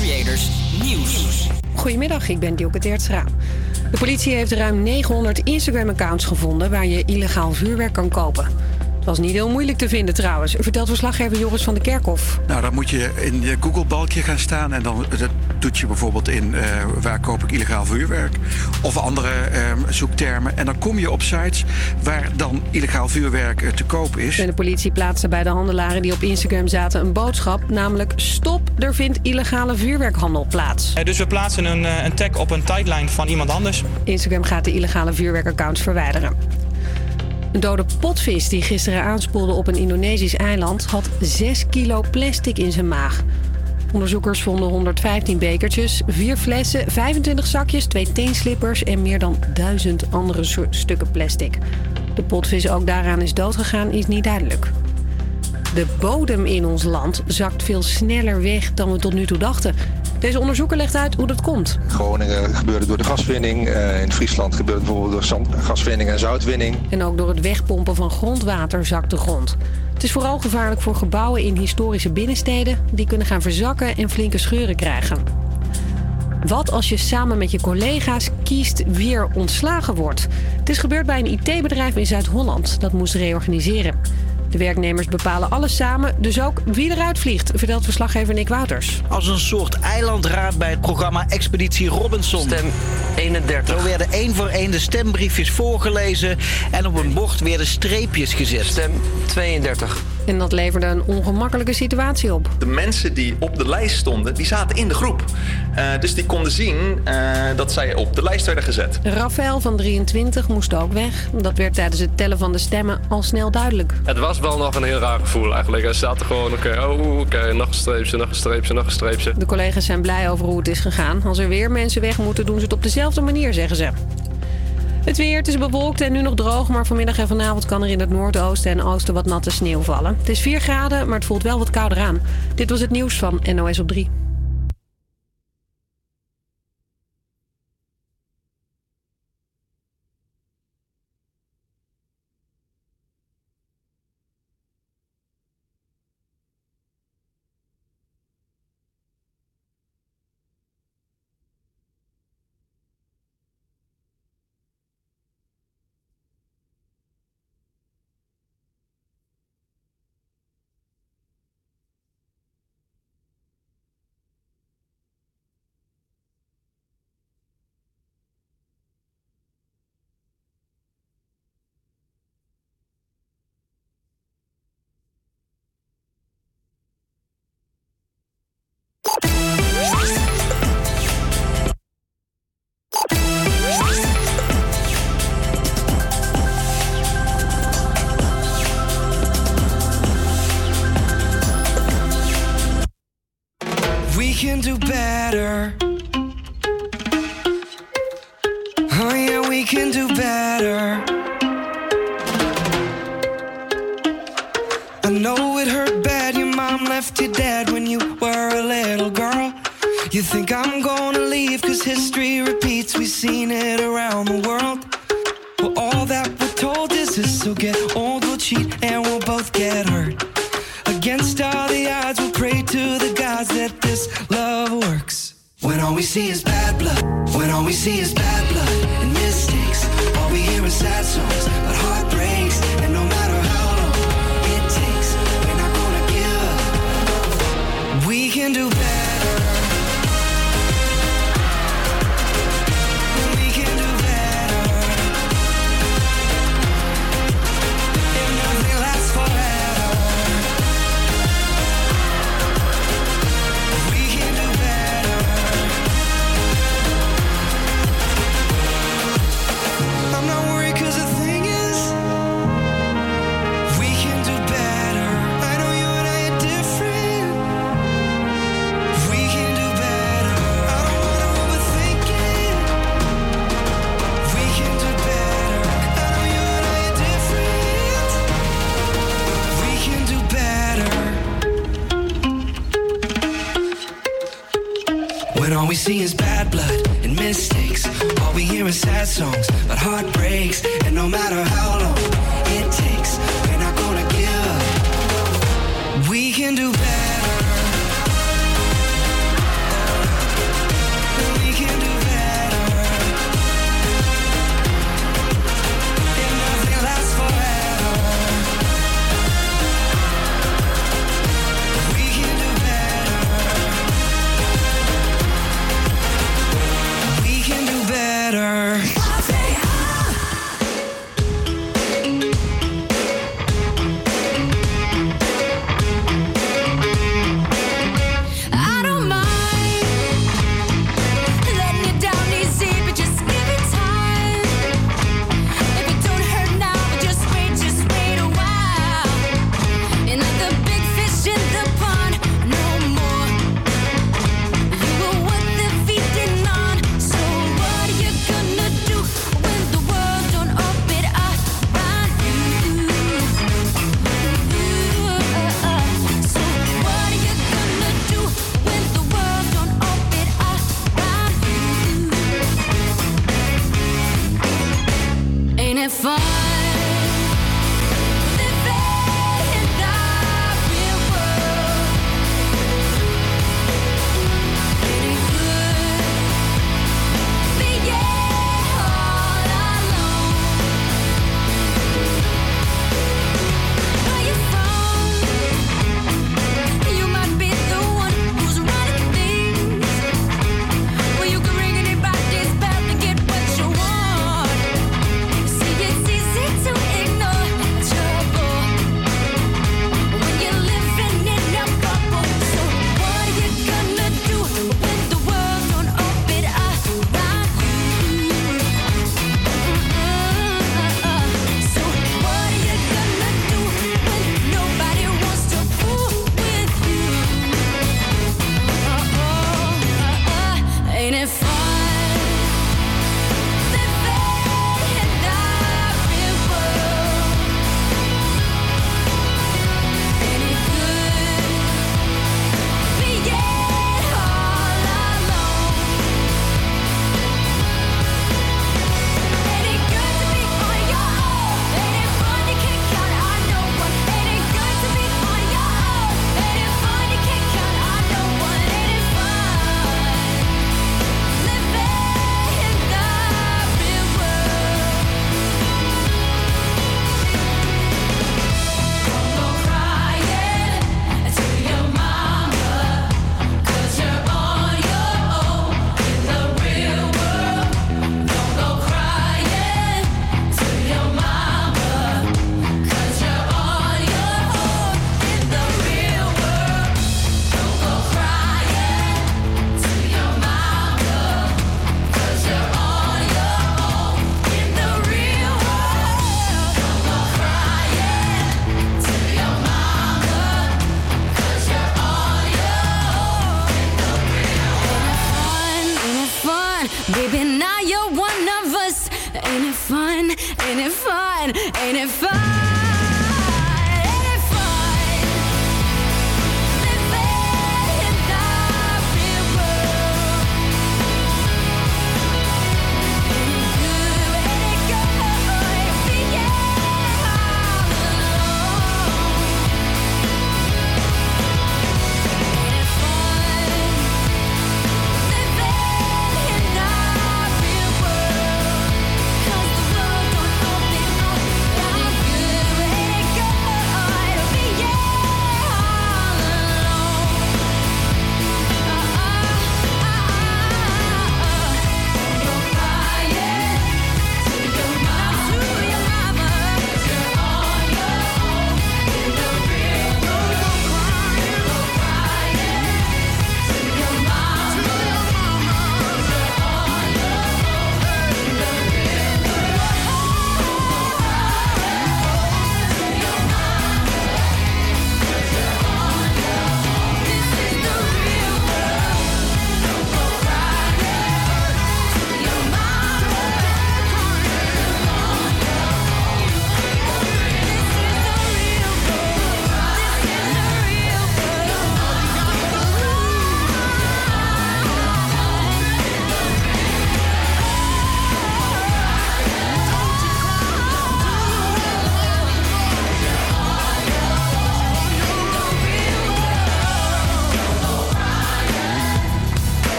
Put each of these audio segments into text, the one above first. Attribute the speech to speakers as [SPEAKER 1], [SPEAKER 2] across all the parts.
[SPEAKER 1] Creators Nieuws.
[SPEAKER 2] Goedemiddag, ik ben Dielke Teertstra. De politie heeft ruim 900 Instagram-accounts gevonden... waar je illegaal vuurwerk kan kopen. Het was niet heel moeilijk te vinden trouwens, vertelt verslaggever Joris van der Kerkhof.
[SPEAKER 3] Nou, dan moet je in je Google-balkje gaan staan en dan dat doet je bijvoorbeeld in uh, waar koop ik illegaal vuurwerk of andere uh, zoektermen. En dan kom je op sites waar dan illegaal vuurwerk uh, te koop is.
[SPEAKER 2] En de politie plaatste bij de handelaren die op Instagram zaten een boodschap, namelijk stop, er vindt illegale vuurwerkhandel plaats.
[SPEAKER 4] dus we plaatsen een, een tag op een tijdlijn van iemand anders.
[SPEAKER 2] Instagram gaat de illegale vuurwerkaccounts verwijderen. Een dode potvis die gisteren aanspoelde op een Indonesisch eiland had 6 kilo plastic in zijn maag. Onderzoekers vonden 115 bekertjes, 4 flessen, 25 zakjes, 2 teenslippers en meer dan 1000 andere stukken plastic. De potvis ook daaraan is doodgegaan is niet duidelijk. De bodem in ons land zakt veel sneller weg dan we tot nu toe dachten. Deze onderzoeker legt uit hoe dat komt.
[SPEAKER 5] Groningen gebeurde door de gaswinning. Uh, in Friesland gebeurt het bijvoorbeeld door gaswinning en zoutwinning.
[SPEAKER 2] En ook door het wegpompen van grondwater zakt de grond. Het is vooral gevaarlijk voor gebouwen in historische binnensteden. Die kunnen gaan verzakken en flinke scheuren krijgen. Wat als je samen met je collega's kiest wie er ontslagen wordt? Het is gebeurd bij een IT-bedrijf in Zuid-Holland dat moest reorganiseren. De werknemers bepalen alles samen, dus ook wie eruit vliegt, vertelt verslaggever Nick Wouters.
[SPEAKER 6] Als een soort eilandraad bij het programma Expeditie Robinson.
[SPEAKER 7] Stem 31.
[SPEAKER 6] Zo werden één voor één de stembriefjes voorgelezen en op een bord werden streepjes gezet.
[SPEAKER 7] Stem 32.
[SPEAKER 2] En dat leverde een ongemakkelijke situatie op.
[SPEAKER 8] De mensen die op de lijst stonden, die zaten in de groep. Uh, dus die konden zien uh, dat zij op de lijst werden gezet.
[SPEAKER 2] Rafael van 23 moest ook weg. Dat werd tijdens het tellen van de stemmen al snel duidelijk.
[SPEAKER 9] Het was wel nog een heel raar gevoel eigenlijk. Hij zat er gewoon, oké, oh, okay, nog een nog een nog een.
[SPEAKER 2] De collega's zijn blij over hoe het is gegaan. Als er weer mensen weg moeten, doen ze het op dezelfde manier, zeggen ze. Het weer, het is bewolkt en nu nog droog, maar vanmiddag en vanavond kan er in het noordoosten en oosten wat natte sneeuw vallen. Het is 4 graden, maar het voelt wel wat kouder aan. Dit was het nieuws van NOS op 3.
[SPEAKER 10] Do better. Oh, yeah, we can do better. I know it hurt bad. Your mom left you dead when you were a little girl. You think I'm gonna leave, cause history repeats. We've seen it around the world. Well, all that we're told is this. So get old, we'll cheat, and we'll both get hurt. Against all the odds, we'll pray to the gods that this love works. When all we see is bad blood, when all we see is bad blood and mistakes, all we hear is sad songs but heartbreaks, and see is bad blood and mistakes, all we hear is sad songs about heartbreaks,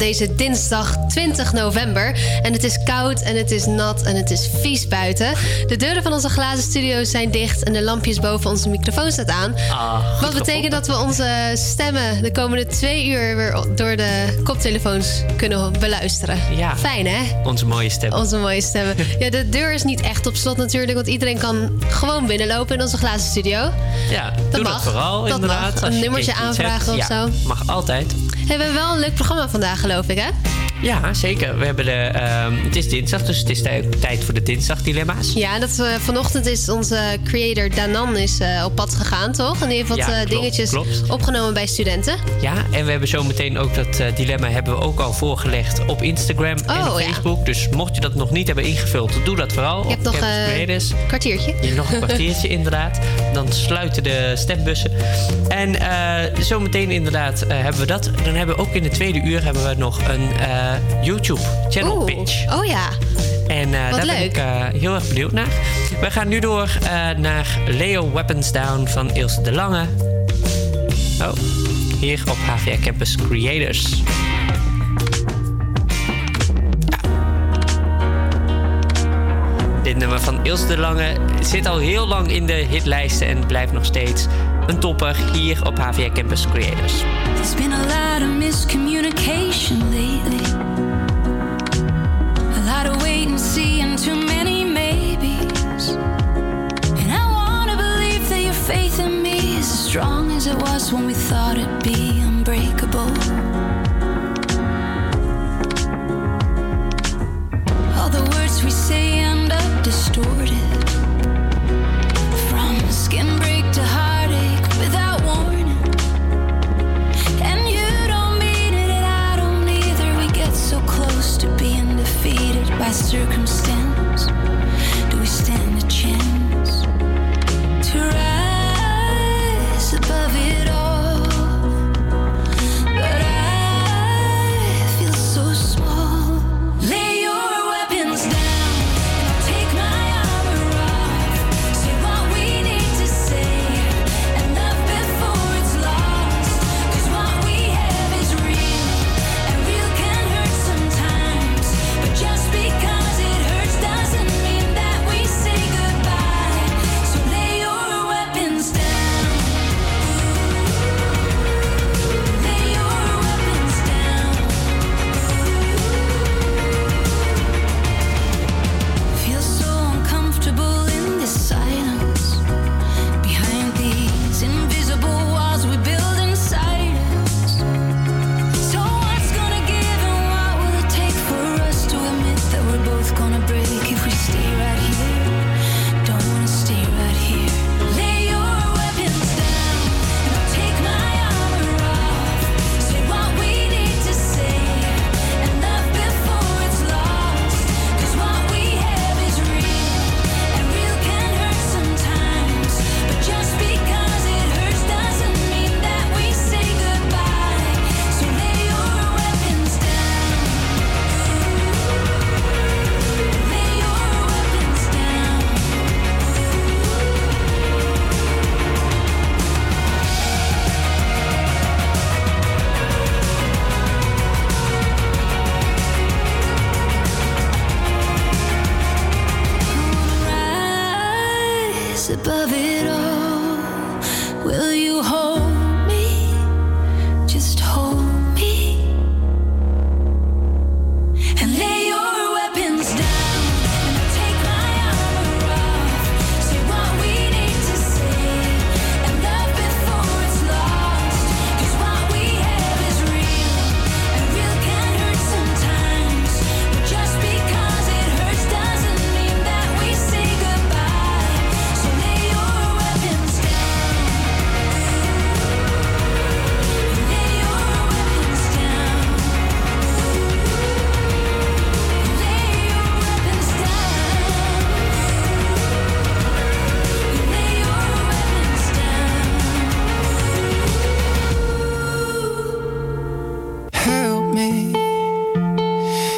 [SPEAKER 11] deze dinsdag 20 november. En het is koud en het is nat en het is vies buiten. De deuren van onze glazen studio's zijn dicht en de lampjes boven onze microfoon staat aan.
[SPEAKER 7] Ah,
[SPEAKER 11] Wat betekent dat we onze stemmen de komende twee uur weer door de koptelefoons kunnen beluisteren.
[SPEAKER 7] Ja.
[SPEAKER 11] Fijn hè?
[SPEAKER 7] Onze mooie stem.
[SPEAKER 11] Onze mooie stemmen. Ja, de deur is niet echt op slot natuurlijk, want iedereen kan gewoon binnenlopen in onze glazen studio.
[SPEAKER 7] Ja,
[SPEAKER 11] Dat
[SPEAKER 7] doe
[SPEAKER 11] mag.
[SPEAKER 7] dat vooral
[SPEAKER 11] Dat
[SPEAKER 7] inderdaad.
[SPEAKER 11] mag. Een
[SPEAKER 7] je
[SPEAKER 11] nummertje aanvragen
[SPEAKER 7] hebt.
[SPEAKER 11] of
[SPEAKER 7] Ja,
[SPEAKER 11] zo.
[SPEAKER 7] Mag altijd.
[SPEAKER 11] Hey, we hebben wel een leuk programma vandaag, geloof ik, hè?
[SPEAKER 7] Ja, zeker. We hebben de, ehm, het is dinsdag, dus het is tij- tijd voor de dinsdagdilemma's.
[SPEAKER 11] Ja, dat, eh, vanochtend is onze creator Danan is, eh, op pad gegaan, toch? En die heeft wat
[SPEAKER 7] Ja,
[SPEAKER 11] eh,
[SPEAKER 7] klopt,
[SPEAKER 11] dingetjes
[SPEAKER 7] klopt.
[SPEAKER 11] opgenomen bij studenten.
[SPEAKER 7] Ja, en we hebben zometeen ook dat dilemma hebben we ook al voorgelegd op Instagram en
[SPEAKER 11] Oh, ja.
[SPEAKER 7] Facebook. Dus mocht je dat nog niet hebben ingevuld, doe dat vooral.
[SPEAKER 11] Je hebt nog een kwartiertje.
[SPEAKER 7] Je hebt nog een kwartiertje inderdaad. Dan sluiten de stembussen. En eh, zometeen inderdaad eh, hebben we dat. Dan hebben we ook in de tweede uur hebben we nog een eh, YouTube channel
[SPEAKER 11] Oeh.
[SPEAKER 7] pitch.
[SPEAKER 11] Oh ja.
[SPEAKER 7] En daar ben ik heel erg benieuwd naar. We gaan nu door naar Leo Weapons Down van Ilse de Lange. Oh, hier op HVA Campus Creators. Dit nummer van Ilse de Lange zit al heel lang in de hitlijsten en blijft nog steeds een topper hier op HVA Campus Creators.
[SPEAKER 12] There's been a lot of miscommunication lately. A lot of wait and see and too many maybes. And I wanna believe that your faith in me is as strong as it was when we thought it'd be circumstances.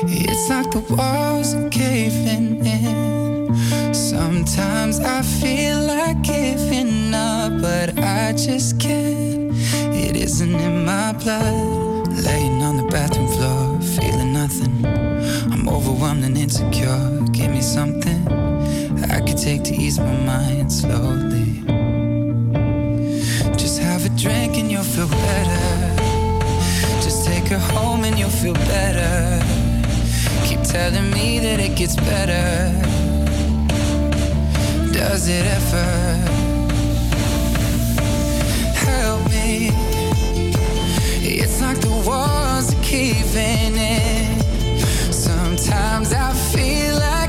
[SPEAKER 12] It's
[SPEAKER 13] like the walls are caving in. Sometimes I feel like giving up, but I just can't. It isn't in my blood. Laying on the bathroom floor, feeling nothing. I'm overwhelmed and insecure. Give me something I could take to ease my mind slowly. Take her home and you'll feel better. Keep telling me that it gets better. Does it ever? Help me. It's like the walls are caving in. Sometimes I feel like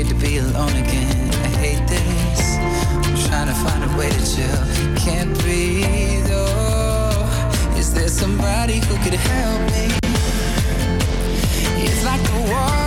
[SPEAKER 13] afraid to be alone again. I hate this. I'm trying to find a way to chill. Can't breathe. Oh, is there somebody who could help me? It's like the walls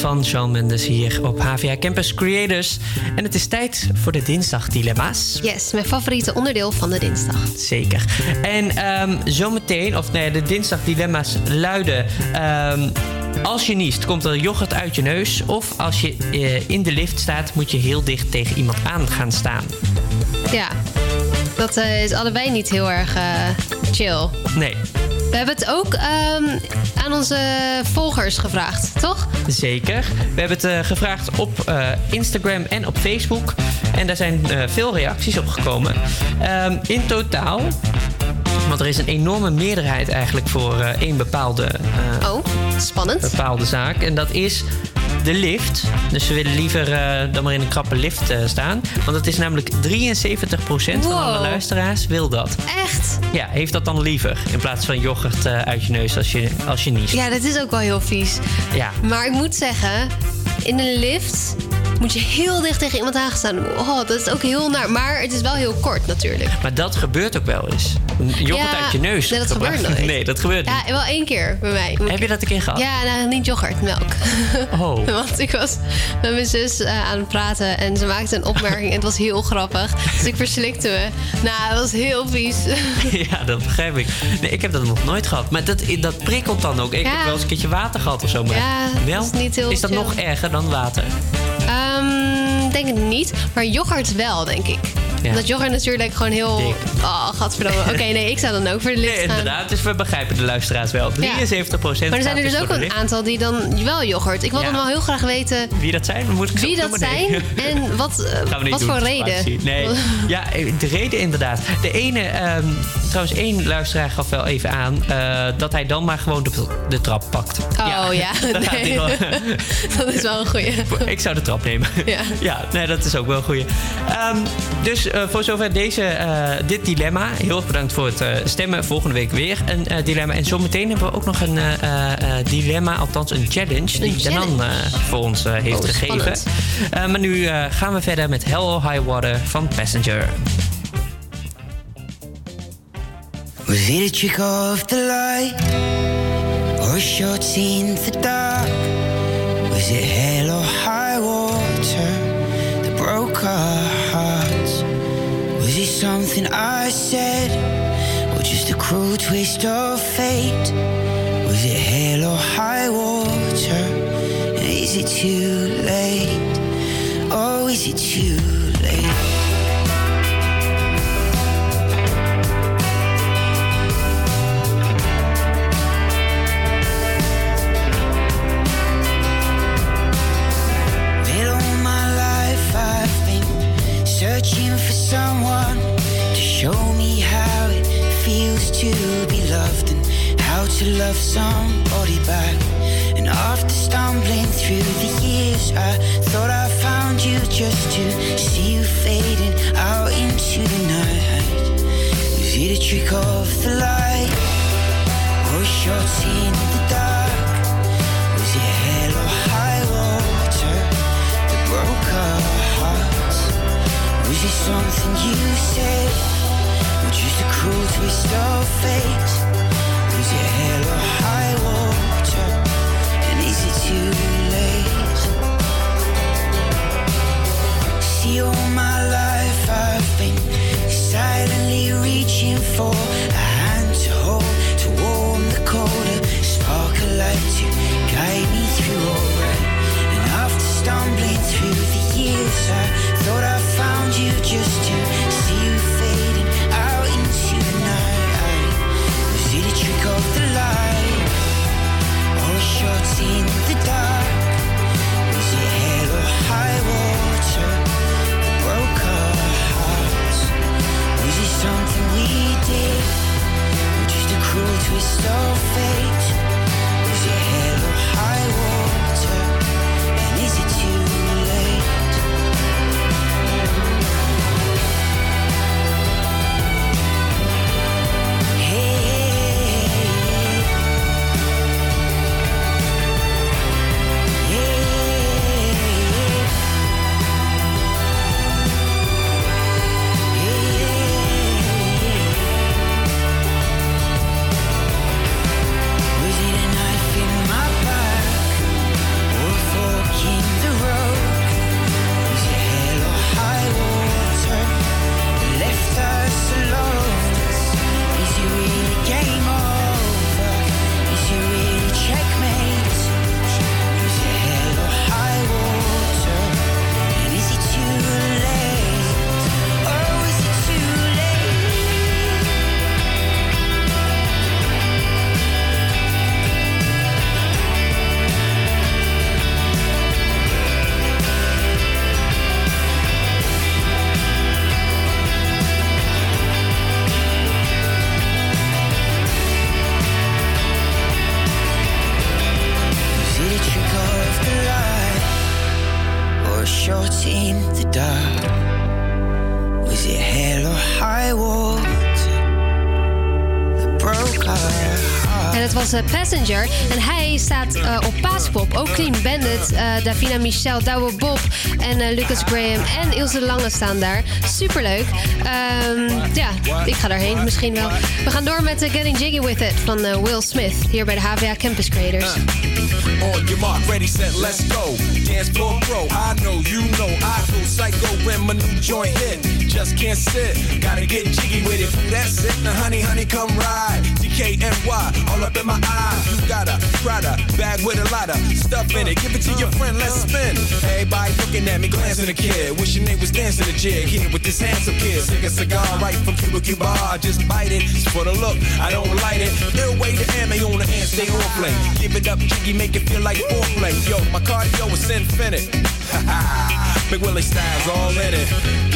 [SPEAKER 7] Van Shawn Mendes hier op HVA Campus Creators. En het is tijd voor de dinsdag-dilemma's.
[SPEAKER 11] Yes, mijn favoriete onderdeel van de dinsdag.
[SPEAKER 7] Zeker. En ehm, zometeen, of nee, de dinsdag-dilemma's luiden... ehm, als je niest, komt er yoghurt uit je neus. Of als je eh, in de lift staat, moet je heel dicht tegen iemand aan gaan staan.
[SPEAKER 11] Ja, dat eh, is allebei niet heel erg eh, chill.
[SPEAKER 7] Nee,
[SPEAKER 11] We hebben het ook ehm, aan onze volgers gevraagd, toch?
[SPEAKER 7] Zeker. We hebben het eh, gevraagd op Instagram en op Facebook. En daar zijn veel reacties op gekomen. Ehm, in totaal. Want er is een enorme meerderheid eigenlijk voor één bepaalde, eh,
[SPEAKER 11] Oh, spannend.
[SPEAKER 7] bepaalde zaak. En dat is de lift. Dus ze willen liever eh, dan maar in een krappe lift eh, staan. Want het is namelijk 73% van alle luisteraars wil dat.
[SPEAKER 11] Echt?
[SPEAKER 7] Ja, heeft dat dan liever. In plaats van yoghurt eh, uit je neus als je, als je niest.
[SPEAKER 11] Ja, dat is ook wel heel vies.
[SPEAKER 7] Ja.
[SPEAKER 11] Maar ik moet zeggen, in een lift moet je heel dicht tegen iemand aangestaan. Oh, dat is ook heel naar. Maar het is wel heel kort natuurlijk.
[SPEAKER 7] Maar dat gebeurt ook wel eens. Een Yoghurt
[SPEAKER 11] Ja,
[SPEAKER 7] uit je neus.
[SPEAKER 11] nee, dat gebeurt nooit.
[SPEAKER 7] Nee, dat gebeurt niet.
[SPEAKER 11] Ja, wel één keer bij mij.
[SPEAKER 7] Heb je dat een keer gehad?
[SPEAKER 11] Ja, nou, niet yoghurt, melk.
[SPEAKER 7] Oh.
[SPEAKER 11] Want ik was met mijn zus eh, aan het praten en ze maakte een opmerking en het was heel grappig. Dus ik verslikte me. Nou, het was heel vies.
[SPEAKER 7] Ja, dat begrijp ik. Nee, ik heb dat nog nooit gehad. Maar dat, dat prikkelt dan ook. Ik
[SPEAKER 11] Ja.
[SPEAKER 7] heb wel eens een keertje water gehad of zo. Maar
[SPEAKER 11] Ja,
[SPEAKER 7] wel,
[SPEAKER 11] dat is niet heel
[SPEAKER 7] is dat
[SPEAKER 11] chill.
[SPEAKER 7] nog erger dan water?
[SPEAKER 11] Um. Denk het niet, maar yoghurt wel, denk ik.
[SPEAKER 7] Ja.
[SPEAKER 11] Dat yoghurt natuurlijk gewoon heel... Oh, gadverdamme. Oké, nee, ik zou dan ook voor de lift
[SPEAKER 7] Nee,
[SPEAKER 11] gaan.
[SPEAKER 7] inderdaad. Dus we begrijpen de luisteraars wel. 73 procent.
[SPEAKER 11] Maar er zijn er dus ook een aantal die dan wel yoghurt. Ik wil
[SPEAKER 7] Ja.
[SPEAKER 11] dan wel heel graag weten
[SPEAKER 7] Wie dat zijn? Moet ik
[SPEAKER 11] wie dat zijn
[SPEAKER 7] Nee.
[SPEAKER 11] en wat, eh, wat
[SPEAKER 7] doen,
[SPEAKER 11] voor reden.
[SPEAKER 7] Nee, ja, de reden inderdaad. De ene, ehm, trouwens één luisteraar gaf wel even aan... eh, dat hij dan maar gewoon de, de trap pakt.
[SPEAKER 11] Oh ja, nee.
[SPEAKER 7] wel.
[SPEAKER 11] dat is wel een goeie.
[SPEAKER 7] Ik zou de trap nemen.
[SPEAKER 11] Ja.
[SPEAKER 7] ja, nee, dat is ook wel een goeie. Ehm, dus eh, voor zover deze, eh, dit dilemma. Heel erg bedankt voor het eh, stemmen. Volgende week weer een dilemma. En zometeen hebben we ook nog een eh, eh, eh, dilemma, althans een challenge... die Danan eh, voor ons heeft
[SPEAKER 11] Oh,
[SPEAKER 7] gegeven. Eh, maar nu eh, gaan we verder met Hell or High Water van Passenger.
[SPEAKER 14] Was it a trick of the light or a shot in the dark? Was it something I said or just a cruel twist of fate? Was it hell or high water? Is it too late? Oh, is it too to love somebody back. And after stumbling through the years, I thought I found you just to see you fading out into the night. Was it a trick of the light or shot in the dark? Was it hell or high water that broke our hearts? Was it something you said, or just a cruel twist of fate? Through the years, I thought I found you just to
[SPEAKER 11] En hij staat eh, op Paaspop. Ook Clean Bandit, eh, Davina Michel, Douwe Bob en eh, Lucas Graham en Ilse Lange staan daar. Superleuk. Ehm, ja, ik ga daarheen misschien wel. We gaan door met Getting Jiggy With It van Will Smith. Hier bij de HVA Campus Creators.
[SPEAKER 15] On your mark, ready, set, let's go. Dance floor pro, I know, you know, I feel psycho when my new joint hit. Just can't sit, gotta get jiggy with it. That's it, now honey, honey, come ride.
[SPEAKER 16] DKNY, all up in my eye. You got a Prada bag with a lot of stuff in it. Give it to your friend, let's spin. Everybody looking at me, glancing a kid. Wishing they was dancing a jig here with this handsome kid. Sick a cigar right from Cuba Cuba. Just bite it. It's for the look, I don't light it. Ill way to ammo on the hand, stay on play. Give it up, jiggy, make it feel like foreplay. Yo, my cardio is infinite. Big Willie styles all in it.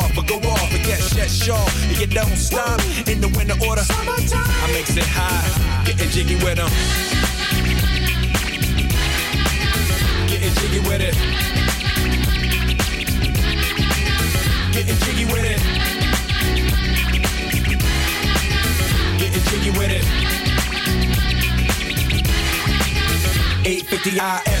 [SPEAKER 16] but go off. But yes, sure. And you don't stop in the winter order. I makes it high, getting jiggy with them. Getting jiggy with it. Getting jiggy with it. Getting jiggy with it. 850 IS if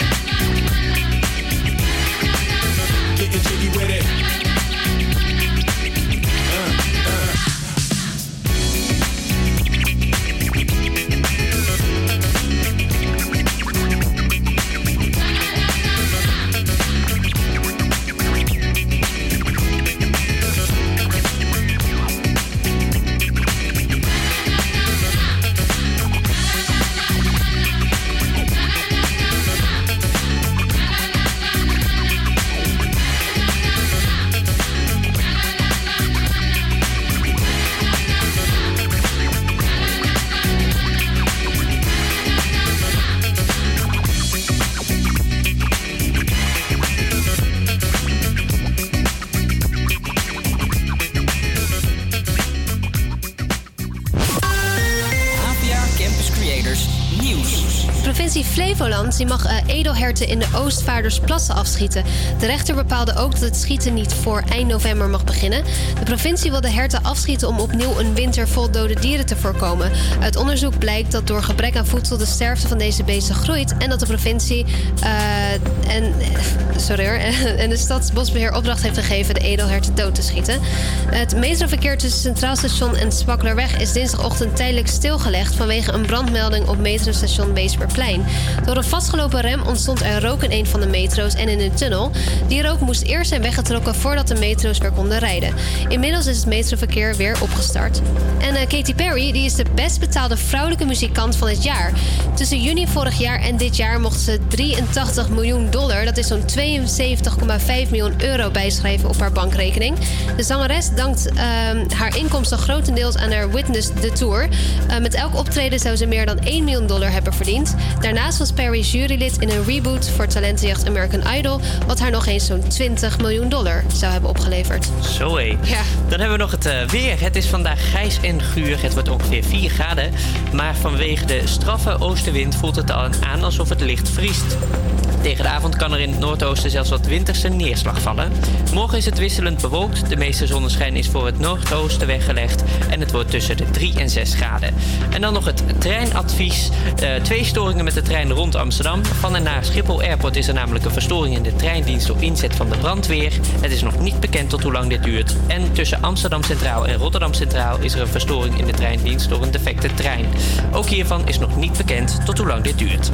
[SPEAKER 11] In de Oostvaardersplassen afschieten. De rechter bepaalde ook dat het schieten niet voor eind november mag beginnen. De provincie wil de herten afschieten om opnieuw een winter vol dode dieren te voorkomen. Uit onderzoek blijkt dat door gebrek aan voedsel de sterfte van deze beesten groeit en dat de provincie eh, en, sorry hoor, en de Stadsbosbeheer opdracht heeft gegeven de edelherten dood te schieten. Het metroverkeer tussen Centraal Station en Spakkelerweg is dinsdagochtend tijdelijk stilgelegd vanwege een brandmelding op metrostation Weesperplein. Door een vastgelopen rem ontstond er rook in een van de metro's en in een tunnel. Die rook moest eerst zijn weggetrokken voordat de metro's weer konden rijden. Inmiddels is het metroverkeer weer opgestart. En eh, Katy Perry die is de best betaalde vrouwelijke muzikant van het jaar. Tussen juni vorig jaar en dit jaar mocht ze 83 miljoen dollar, dat is zo'n 72,5 miljoen euro, bijschrijven op haar bankrekening. De zangeres dankt ehm, haar inkomsten grotendeels aan haar Witness the Tour. Eh, met elk optreden zou ze meer dan 1 miljoen dollar hebben verdiend. Daarnaast was Perry jurylid in een reboot voor talentenjacht American Idol, wat haar nog eens zo'n 20 miljoen dollar zou hebben opgeleverd.
[SPEAKER 7] Zo hé.
[SPEAKER 11] Ja.
[SPEAKER 7] Dan hebben we nog het eh, weer. Het is vandaag grijs en guur. Het wordt ongeveer 4 graden. Maar vanwege de straffe oostenwind voelt het al aan alsof het licht vriest. Tegen de avond kan er in het noordoosten zelfs wat winterse neerslag vallen. Morgen is het wisselend bewolkt. De meeste zonneschijn is voor het noordoosten weggelegd. En het wordt tussen de 3 en 6 graden. En dan nog het treinadvies. Eh, twee storingen met de trein rond Amsterdam. Van en naar Schiphol Airport is er namelijk een verstoring in de treindienst door inzet van de brandweer. Het is nog niet bekend tot hoe lang dit duurt. En tussen Amsterdam Centraal en Rotterdam Centraal is er een verstoring in de treindienst door een defecte trein. Ook hiervan is nog niet bekend tot hoe lang dit duurt.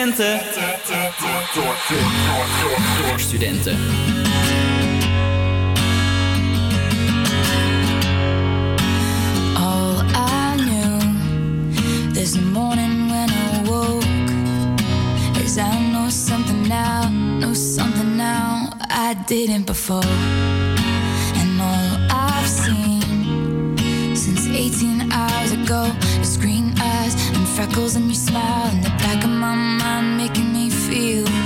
[SPEAKER 1] Studenten. Door studenten.
[SPEAKER 12] All I knew this morning when I woke is I know something now, know something now I didn't before. And all I've seen since 18 hours ago freckles and your smile in the back of my mind making me feel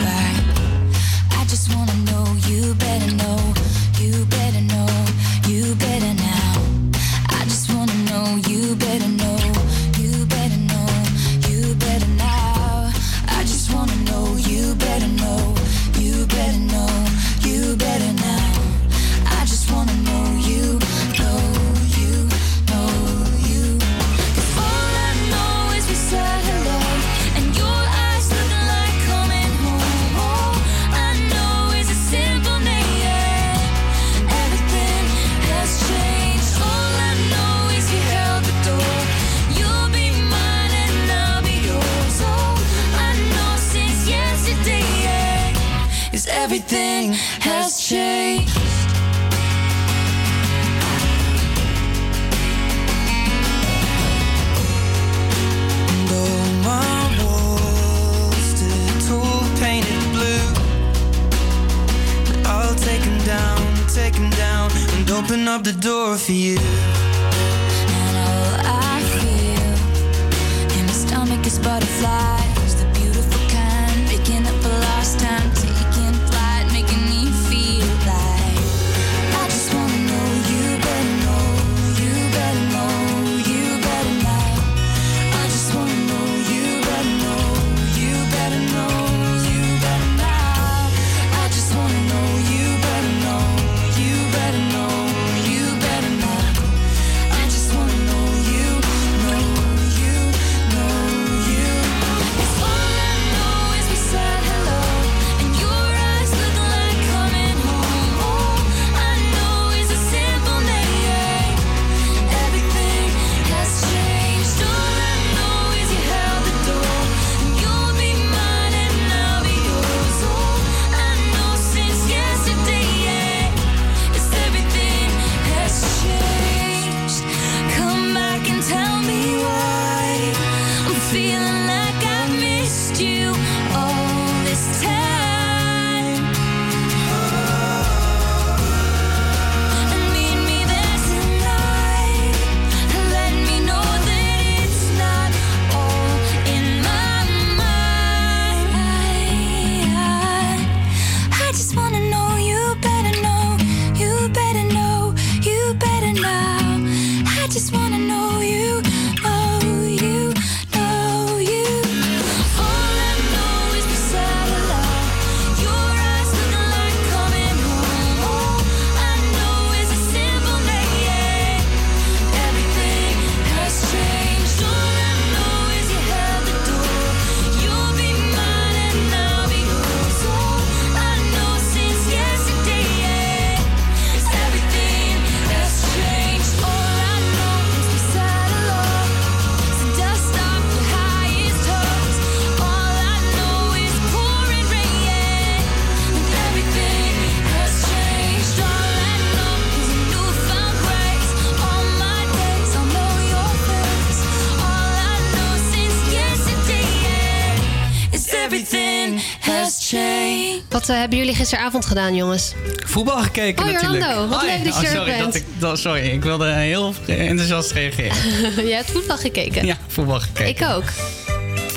[SPEAKER 11] hebben jullie gisteravond gedaan, jongens?
[SPEAKER 17] Voetbal gekeken
[SPEAKER 11] Oh,
[SPEAKER 17] natuurlijk.
[SPEAKER 11] Wat leuk dat je
[SPEAKER 17] oh,
[SPEAKER 11] er
[SPEAKER 17] sorry,
[SPEAKER 11] bent.
[SPEAKER 17] Dat ik, dat, sorry, ik wilde heel enthousiast reageren.
[SPEAKER 11] Jij hebt voetbal gekeken?
[SPEAKER 17] Ja, voetbal gekeken.
[SPEAKER 11] Ik ook.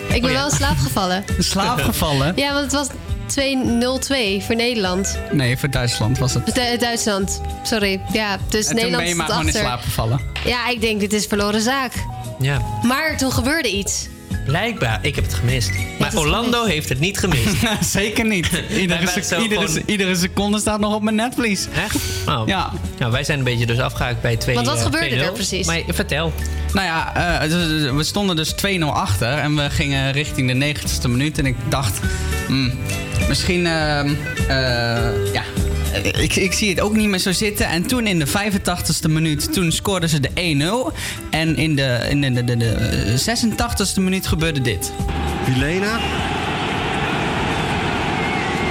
[SPEAKER 11] Ik ben
[SPEAKER 17] Oh, ja.
[SPEAKER 11] wel in slaap gevallen.
[SPEAKER 17] In slaap gevallen?
[SPEAKER 11] Ja, want het was 2-0-2 voor Nederland.
[SPEAKER 17] Nee, voor Duitsland was het.
[SPEAKER 11] Du- Duitsland, sorry. Ja, dus
[SPEAKER 17] en toen
[SPEAKER 11] Nederland
[SPEAKER 17] ben je maar gewoon in slaap gevallen.
[SPEAKER 11] Ja, ik denk dit is verloren zaak.
[SPEAKER 7] Ja,
[SPEAKER 11] Maar toen gebeurde iets.
[SPEAKER 7] Blijkbaar. Ik heb het gemist. Maar
[SPEAKER 11] het
[SPEAKER 7] Orlando heeft het niet gemist.
[SPEAKER 17] Zeker niet. Iedere, sec- iedere,
[SPEAKER 7] gewoon-
[SPEAKER 17] iedere seconde staat nog op mijn netvlies.
[SPEAKER 7] Echt? Oh.
[SPEAKER 17] Ja.
[SPEAKER 7] Nou, wij zijn een beetje dus afgehaakt bij 2
[SPEAKER 11] Want wat
[SPEAKER 7] eh,
[SPEAKER 11] gebeurde
[SPEAKER 7] 2-0.
[SPEAKER 11] er precies?
[SPEAKER 7] Maar vertel.
[SPEAKER 17] Nou ja, dus- we stonden dus 2-0 achter en we gingen richting de 90ste minuut. En ik dacht, hmm, misschien, eh, ja, ik, ik zie het ook niet meer zo zitten. En toen in de 85ste minuut, toen scoorden ze de 1-0. En in de, in de, de, de, de 86ste minuut gebeurde dit.
[SPEAKER 18] Helena.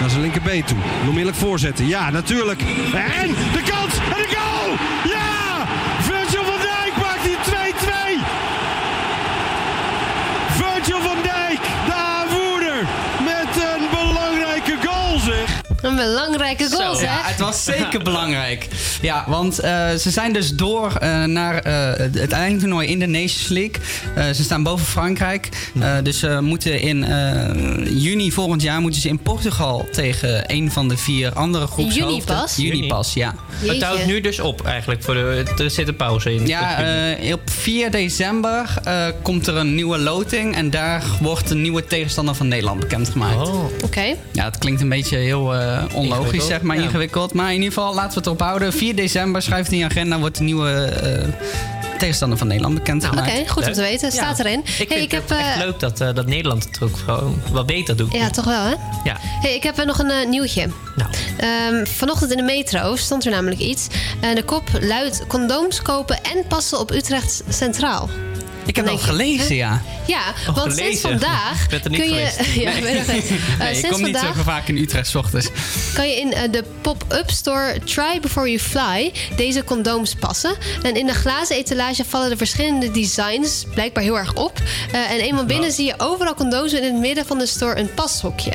[SPEAKER 18] Naar zijn linkerbeen toe. Onmiddellijk voorzetten. Ja, natuurlijk. En de kans. En de goal. Ja! Virgil van Dijk maakt die 2-2. Virgil van Dijk, de aanvoerder. Met een belangrijke goal zeg.
[SPEAKER 11] Een belangrijke goal,
[SPEAKER 17] Zo,
[SPEAKER 11] zeg.
[SPEAKER 17] ja, het was zeker belangrijk. Ja, want eh, ze zijn dus door eh, naar eh, het- eindtoernooi in de Nations League. Eh, ze staan boven Frankrijk. Eh, dus ze moeten in eh, juni volgend jaar moeten ze in Portugal tegen een van de vier andere groepshoofden.
[SPEAKER 11] juni pas?
[SPEAKER 17] Juni pas, ja.
[SPEAKER 7] Het houdt nu dus op eigenlijk. Voor de, er zit een pauze in.
[SPEAKER 17] Ja, eh, op 4 december eh, komt er een nieuwe loting. En daar wordt een nieuwe tegenstander van Nederland bekendgemaakt.
[SPEAKER 7] Oh.
[SPEAKER 11] Oké.
[SPEAKER 17] Ja, het klinkt een beetje heel eh, onlogisch,
[SPEAKER 7] Ingewikkeld,
[SPEAKER 17] zeg maar,
[SPEAKER 7] ja.
[SPEAKER 17] ingewikkeld. Maar in ieder geval, laten we het erop houden. 4 december, schrijft in je agenda, wordt de nieuwe eh, tegenstander van Nederland bekendgemaakt.
[SPEAKER 11] Oké, goed om te weten. Staat
[SPEAKER 7] Ja.
[SPEAKER 11] erin.
[SPEAKER 7] Ik vind
[SPEAKER 11] Hey, ik
[SPEAKER 7] het
[SPEAKER 11] heb,
[SPEAKER 7] echt
[SPEAKER 11] eh,
[SPEAKER 7] leuk dat, eh, dat Nederland het ook gewoon wat beter doet.
[SPEAKER 11] Ja, toch wel, hè?
[SPEAKER 7] Ja.
[SPEAKER 11] Hey, ik heb eh, nog een eh, nieuwtje.
[SPEAKER 7] Nou.
[SPEAKER 11] Ehm, vanochtend in de metro stond er namelijk iets. Eh, de kop luidt condooms kopen en passen op Utrecht Centraal.
[SPEAKER 17] Ik heb dat gelezen,
[SPEAKER 10] huh?
[SPEAKER 17] ja.
[SPEAKER 10] Ja,
[SPEAKER 17] Oh,
[SPEAKER 10] want sinds vandaag
[SPEAKER 17] Ik ben er niet
[SPEAKER 10] kun je...
[SPEAKER 17] geweest.
[SPEAKER 10] ja,
[SPEAKER 17] Nee.
[SPEAKER 10] ben je er geweest?
[SPEAKER 17] Nee, ik kom niet zo vaak in Utrecht 's ochtends.
[SPEAKER 10] kan je in eh, de pop-up store Try Before You Fly deze condooms passen. En in de glazen etalage vallen de verschillende designs blijkbaar heel erg op. Eh, en eenmaal binnen zie je overal condooms en in het midden van de store een pashokje.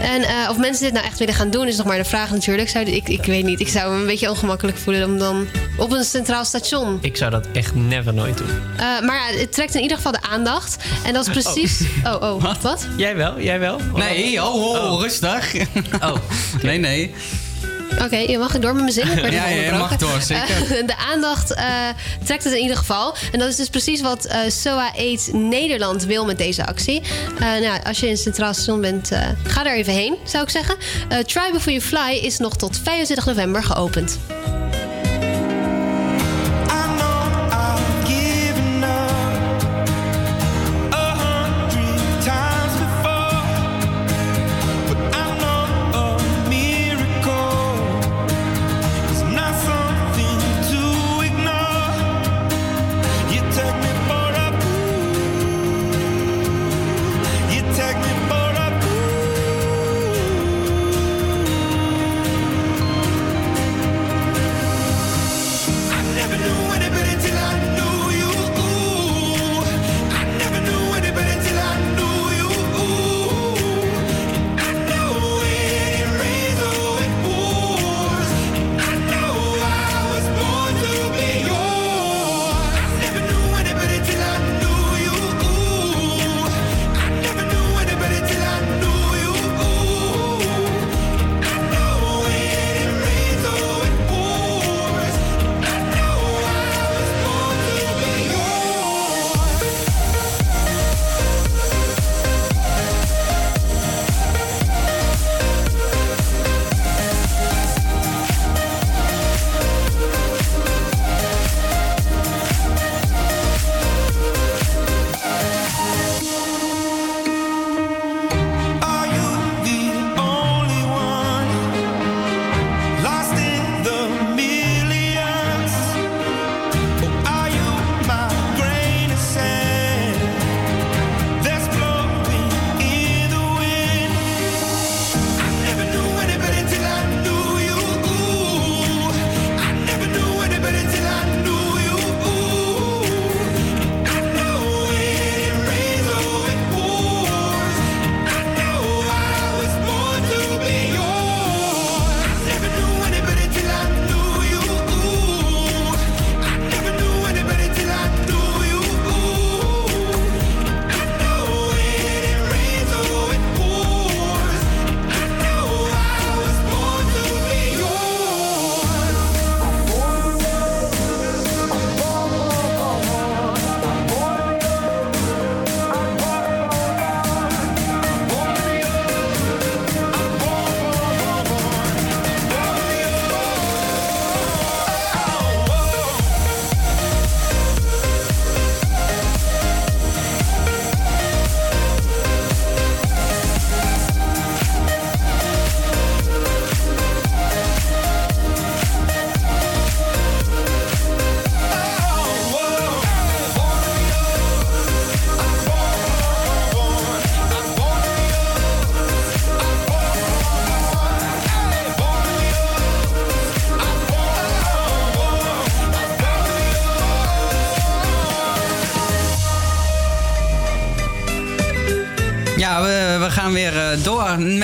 [SPEAKER 10] En eh, of mensen dit nou echt willen gaan doen is nog maar de vraag natuurlijk. Zou, ik, ik weet niet, ik zou me een beetje ongemakkelijk voelen om dan op een centraal station
[SPEAKER 7] Ik zou dat echt never nooit doen.
[SPEAKER 10] eh, maar ja, het trekt in ieder geval de aandacht. En dat is precies. Oh, oh, wat?
[SPEAKER 7] Jij wel? Jij wel?
[SPEAKER 17] Nee, oh, oh, rustig.
[SPEAKER 7] Oh.
[SPEAKER 10] Oké,
[SPEAKER 7] Nee,
[SPEAKER 17] nee.
[SPEAKER 10] je mag door met mijn zin? Ik
[SPEAKER 17] Ja, je mag door, zeker.
[SPEAKER 10] Eh, de aandacht eh, trekt het in ieder geval. En dat is dus precies wat eh, SOA AIDS Nederland wil met deze actie. Eh, nou, als je in het Centraal Station bent, eh, ga daar even heen, zou ik zeggen. Eh, Try Before You Fly is nog tot 25 november geopend.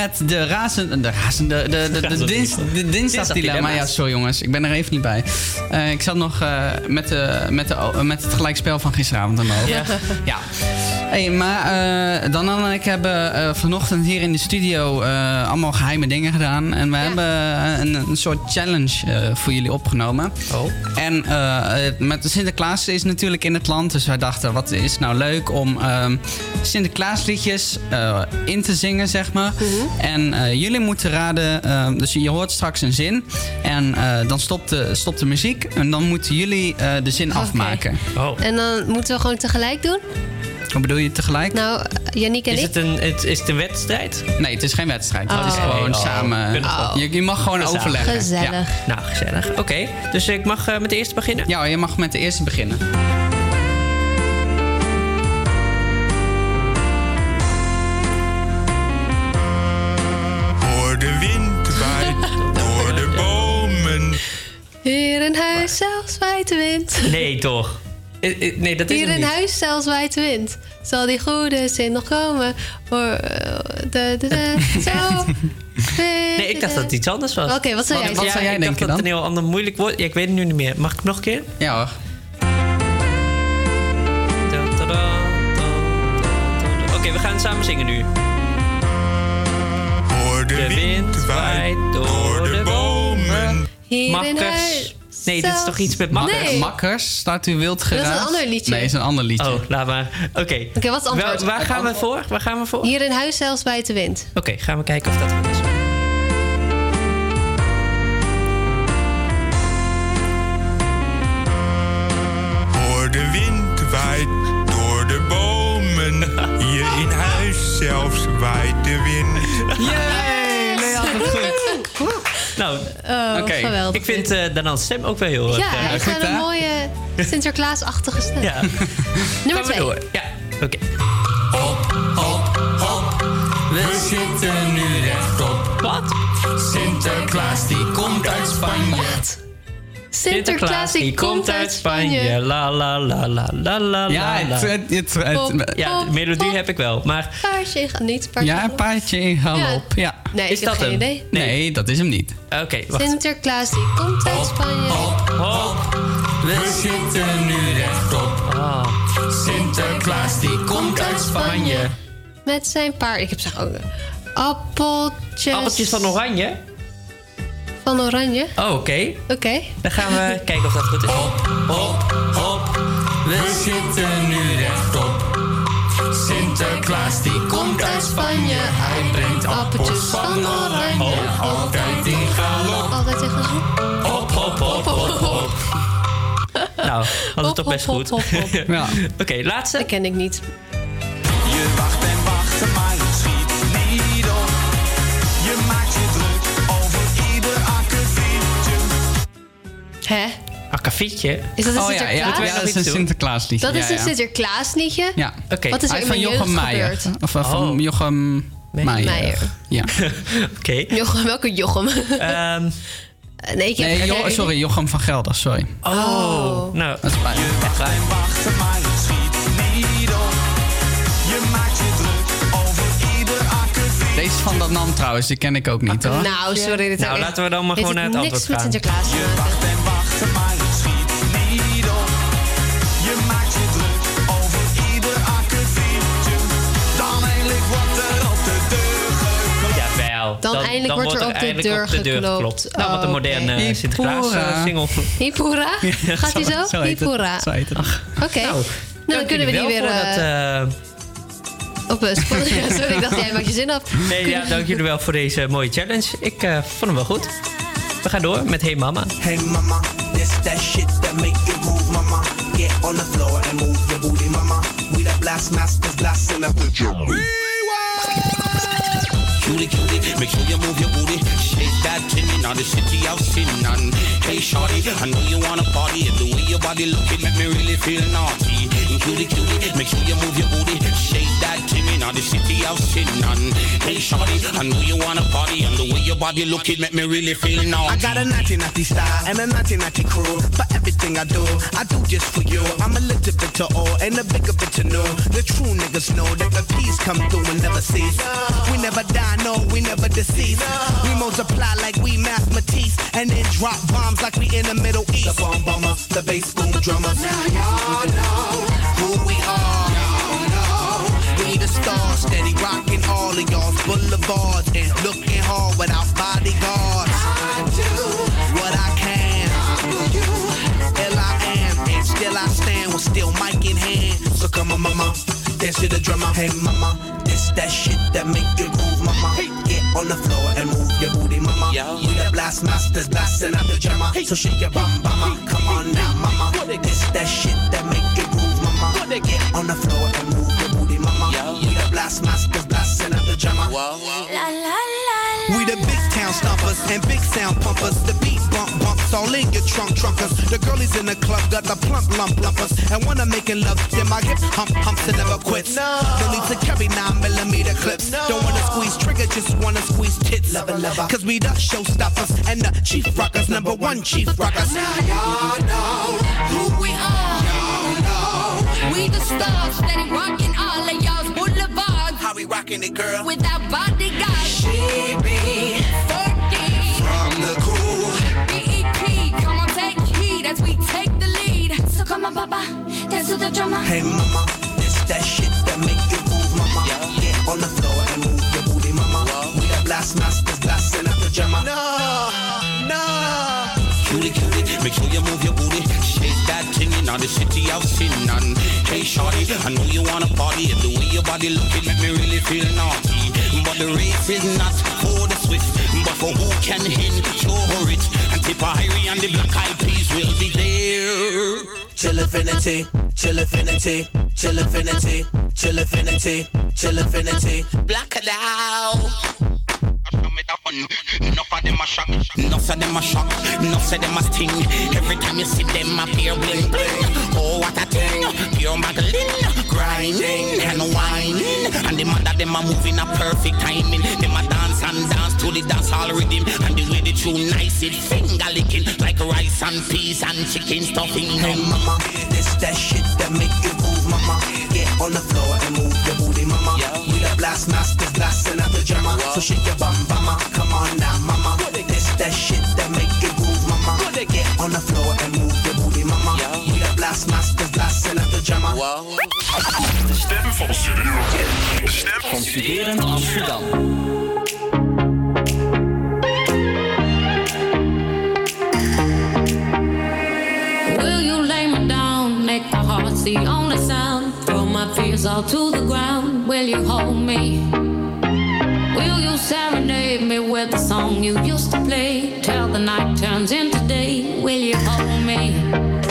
[SPEAKER 17] Met de razende... De razende... De, de, de, dins, de dinsdagdilemma. Ja, sorry jongens. Ik ben er even niet bij. Eh, ik zat nog eh, met, de, met, de, eh, met het gelijkspel van gisteravond aan de hoofd.
[SPEAKER 7] Ja.
[SPEAKER 17] ja. Hey, maar eh, Dan en ik hebben eh, vanochtend hier in de studio eh, allemaal geheime dingen gedaan. En we hebben een, een soort challenge eh, voor jullie opgenomen.
[SPEAKER 7] Oh.
[SPEAKER 17] En eh, met de Sinterklaas is natuurlijk in het land. Dus wij dachten, wat is nou leuk om ehm, Sinterklaasliedjes eh, in te zingen, zeg maar. En eh, jullie moeten raden, ehm, dus je hoort straks een zin. En eh, dan stopt de, stopt de muziek. En dan moeten jullie eh, de zin afmaken.
[SPEAKER 7] Oh.
[SPEAKER 10] En dan moeten we gewoon tegelijk doen?
[SPEAKER 17] Wat bedoel je tegelijk?
[SPEAKER 10] Nou, Jannik en
[SPEAKER 7] is
[SPEAKER 10] ik...
[SPEAKER 7] Het een, het, is het een wedstrijd?
[SPEAKER 17] Nee, het is geen wedstrijd.
[SPEAKER 10] Dat
[SPEAKER 17] Het is gewoon
[SPEAKER 7] oh.
[SPEAKER 17] samen... Je, mag gewoon overleggen.
[SPEAKER 10] Gezellig.
[SPEAKER 17] Ja.
[SPEAKER 7] Nou, gezellig. Oké, dus ik mag eh, met de eerste beginnen?
[SPEAKER 17] Ja, je mag met de eerste beginnen.
[SPEAKER 11] Voor de wind waait door de bomen. Hier in huis zelfs wijd wind.
[SPEAKER 7] Nee, toch? Eh, eh, nee, dat is
[SPEAKER 11] Hier in huis zelfs wijd wind. Zal die goede zin nog komen? Voor, eh, zo.
[SPEAKER 7] Nee, ik dacht dat het iets anders was.
[SPEAKER 11] Oké, wat zou jij
[SPEAKER 7] Ja,
[SPEAKER 11] zeggen?
[SPEAKER 17] zou jij
[SPEAKER 7] ik
[SPEAKER 17] denken
[SPEAKER 7] dacht dat
[SPEAKER 17] dan?
[SPEAKER 7] het een heel ander moeilijk woord... Ja, ik weet het nu niet meer. Mag ik nog een keer?
[SPEAKER 17] Ja hoor.
[SPEAKER 7] Oké, we gaan samen zingen nu.
[SPEAKER 19] Hoor de wind waait door de bomen.
[SPEAKER 11] Hier in
[SPEAKER 7] Makkers. Nee, dit is toch iets met makkers?
[SPEAKER 11] Nee.
[SPEAKER 17] Makkers, staat u wild
[SPEAKER 11] Dat is een
[SPEAKER 17] geraakt?
[SPEAKER 11] ander liedje.
[SPEAKER 17] Nee, is een ander liedje.
[SPEAKER 7] Oh, laat maar. Oké.
[SPEAKER 11] Oké, wat is antwoord?
[SPEAKER 7] waar gaan we voor? Waar gaan we voor? Oké,
[SPEAKER 11] Hier in huis zelfs waait de wind.
[SPEAKER 7] gaan we kijken of dat goed is.
[SPEAKER 19] Hoor de wind waait door de bomen. Hier in huis zelfs waait de wind.
[SPEAKER 17] Yay!
[SPEAKER 7] Nou,
[SPEAKER 11] Oh,
[SPEAKER 17] Oké.
[SPEAKER 11] geweldig.
[SPEAKER 7] ik vind eh Danans stem ook wel heel erg...
[SPEAKER 11] Ja,
[SPEAKER 7] eh,
[SPEAKER 11] hij heeft een mooie Sinterklaasachtige stem.
[SPEAKER 7] ja.
[SPEAKER 11] Nummer
[SPEAKER 7] Gaan we
[SPEAKER 11] twee.
[SPEAKER 7] door. Ja, oké.
[SPEAKER 19] We zitten nu rechtop.
[SPEAKER 7] Wat?
[SPEAKER 19] Sinterklaas die komt uit Spanje.
[SPEAKER 11] Sinterklaas die komt uit Spanje.
[SPEAKER 7] La la la la la la
[SPEAKER 17] Ja,
[SPEAKER 7] la.
[SPEAKER 17] het, het, het, het-
[SPEAKER 11] Pop.
[SPEAKER 7] ja, de melodie
[SPEAKER 11] pop.
[SPEAKER 7] heb ik wel. Maar
[SPEAKER 11] Paardje, ga- niet paardje.
[SPEAKER 17] ja, een paardje in galop. Ja.
[SPEAKER 11] Nee,
[SPEAKER 7] Is
[SPEAKER 11] ik heb
[SPEAKER 7] dat
[SPEAKER 11] geen
[SPEAKER 7] hem?
[SPEAKER 11] idee.
[SPEAKER 17] Nee. dat is hem niet.
[SPEAKER 7] oké, wacht.
[SPEAKER 11] Sinterklaas die komt uit Spanje.
[SPEAKER 7] Hop.
[SPEAKER 19] We zitten nu rechtop.
[SPEAKER 7] Ah.
[SPEAKER 19] Sinterklaas die komt uit Spanje.
[SPEAKER 11] Met zijn paard. Ik heb zeg ook appeltjes.
[SPEAKER 7] Appeltjes van oranje?
[SPEAKER 11] Van oranje.
[SPEAKER 7] Oh, oké.
[SPEAKER 11] Oké.
[SPEAKER 7] Dan gaan we kijken of dat goed is.
[SPEAKER 19] Hop, hop. We zitten nu rechtop. Sinterklaas die komt uit Spanje. Hij brengt appels van oranje. Altijd in galop.
[SPEAKER 11] Altijd tegen zo.
[SPEAKER 7] Hop, hop, hop, hop, hop. Nou, had het toch best
[SPEAKER 11] hop,
[SPEAKER 7] goed.
[SPEAKER 11] hop, hop, hop.
[SPEAKER 17] Ja.
[SPEAKER 7] Oké, laatste.
[SPEAKER 11] Dat ken ik niet.
[SPEAKER 16] Je wacht,
[SPEAKER 11] Hè?
[SPEAKER 7] Akkefietje.
[SPEAKER 11] Is dat een
[SPEAKER 17] Oh ja, ja,
[SPEAKER 11] Sinterklaas?
[SPEAKER 17] ja, dat is een Sinterklaasliedje.
[SPEAKER 11] Dat is
[SPEAKER 17] ja,
[SPEAKER 11] een
[SPEAKER 17] ja.
[SPEAKER 11] Sinterklaasliedje?
[SPEAKER 17] Ja.
[SPEAKER 7] Oké.
[SPEAKER 11] Wat is er
[SPEAKER 17] Hij
[SPEAKER 11] in
[SPEAKER 17] is van Jochem Meijer. Of eh, van
[SPEAKER 7] Oh.
[SPEAKER 17] Jochem Meijer.
[SPEAKER 11] Meijer.
[SPEAKER 17] Ja.
[SPEAKER 7] Oké.
[SPEAKER 11] Jochem, welke Jochem?
[SPEAKER 7] Ehm,
[SPEAKER 11] nee, ik heb
[SPEAKER 17] Nee, Jo- sorry, Jochem van Gelder, sorry.
[SPEAKER 7] oh. Nou,
[SPEAKER 17] Dat is pijnlijk.
[SPEAKER 7] echt waar.
[SPEAKER 16] En wacht, maar je schiet niet op. Je maakt je druk over ieder akkefietje.
[SPEAKER 17] Deze is van dat nam trouwens, die ken ik ook niet hoor.
[SPEAKER 11] Nou, sorry. Dit
[SPEAKER 7] Nou, laten we dan maar gewoon naar het
[SPEAKER 11] niks
[SPEAKER 7] antwoord
[SPEAKER 11] met
[SPEAKER 7] gaan.
[SPEAKER 11] Sinterklaas te
[SPEAKER 16] Je
[SPEAKER 11] maken.
[SPEAKER 7] Jawel.
[SPEAKER 11] Dan eindelijk wordt er op de deur
[SPEAKER 7] op de deur
[SPEAKER 11] geklopt.
[SPEAKER 7] geklopt. Nou, wat een
[SPEAKER 11] Oh,
[SPEAKER 7] moderne eh,
[SPEAKER 17] Hippora.
[SPEAKER 7] single.
[SPEAKER 11] Hippora? Gaat hij zo?
[SPEAKER 17] Zo het.
[SPEAKER 11] Oké.
[SPEAKER 7] Nou,
[SPEAKER 11] Nou, dan kunnen we die weer eh,
[SPEAKER 7] dat, eh,
[SPEAKER 11] op een Spotify. Sorry, ik dacht jij maakt je zin af.
[SPEAKER 7] Nee, ja, dank jullie wel voor deze mooie challenge. Ik eh, vond hem wel goed. We gaan door met Hey Mama.
[SPEAKER 16] Hey mama, this that shit that make you move, mama. Get on the floor and move your booty, mama. We the blast masters, blasting up with your
[SPEAKER 20] Cutie, cutie, make sure you move your booty. Shake that tinny, now the city I've seen none. Hey, shorty, I know you wanna party, and the way your body looking make me really feel naughty. Cutie, cutie, make sure you move your booty. Shake that tinny, now the city I've seen none. Hey, shorty, I know you wanna party, and the way your body looking make me really feel naughty.
[SPEAKER 16] I got a naughty naughty style and a naughty naughty crew. For everything I do, I do just for you. I'm a little bit to all and a bigger bit to know. The true niggas know that the peace come through and never cease. We never die, no, we never deceive. We multiply like we mathematics and then drop bombs like we in the Middle East. The bomb bomber, the bass boom drummers. Now y'all know stand mic in hand. So come on, mama, dance to the drummer. Hey, mama, this that shit that make you move, mama. Get on the floor and move your booty, mama. We the blast masters, blasting out the drummer. So shake your bum, mama. Come on now, mama. This that shit that make you move, mama. Get on the floor and move your booty, mama. We the blast masters, blasting out the drummer. We the big H-Town stompers and big sound pumpers. The beat bump bumps all in your trunk trunkers. The girlies in the club got the plump lump lumpers. And when I'm making love, then my hip hump humps and never quits. No. need to carry nine millimeter clips. Don't wanna squeeze trigger, just wanna squeeze tits. Lover, lover. Cause we the showstoppers and the chief rockers, number one chief rockers.
[SPEAKER 12] Now y'all know who we are. Y'all know we the stars steady rocking all of y'all's boulevards.
[SPEAKER 16] How we rocking it, girl?
[SPEAKER 12] With our bodyguards. She be lead. So Papa, dance to the drummer.
[SPEAKER 16] Hey mama, this that shit that make you move, mama. Get on the floor and move your booty, mama. We the blast masters, blasting up pajama. No, no.
[SPEAKER 20] Cutie, cutie, make sure you move your booty. Shake that thing in the city of sin. And hey, shorty, I know you wanna party. The way your body looking make me really feel naughty. But the race is not for but for who can endure it. And Tipperary and the Black Eyed Peas will be there.
[SPEAKER 16] Chill affinity, chill affinity, chill affinity, chill affinity, chill affinity.
[SPEAKER 20] Black it out. Enough of them a shock, enough of them a shock, enough of them a sting. Every time you see them appear bling bling. Oh what a thing, pure Magdalene, grinding and whining, and the man that them a moving a perfect timing. Them a dance and dance to the dance hall rhythm, and the way the tune nice it finger licking like rice and peas and chicken stuffing.
[SPEAKER 16] Hey mama, this that shit that make you move, mama. Get on the floor and move your booty, mama. We the blast masters, blasting out the drama. So shake your bum, mama. Come on now, mama. This that shit that make you move, mama. Get on the floor and move your booty, mama. We the blast masters, blasting out the drama.
[SPEAKER 1] De stem van Studio. De stem van Studerend Amsterdam.
[SPEAKER 12] The only sound. Throw my fears all to the ground. Will you hold me? Will you serenade me with the song you used to play? Till the night turns into day. Will you hold me?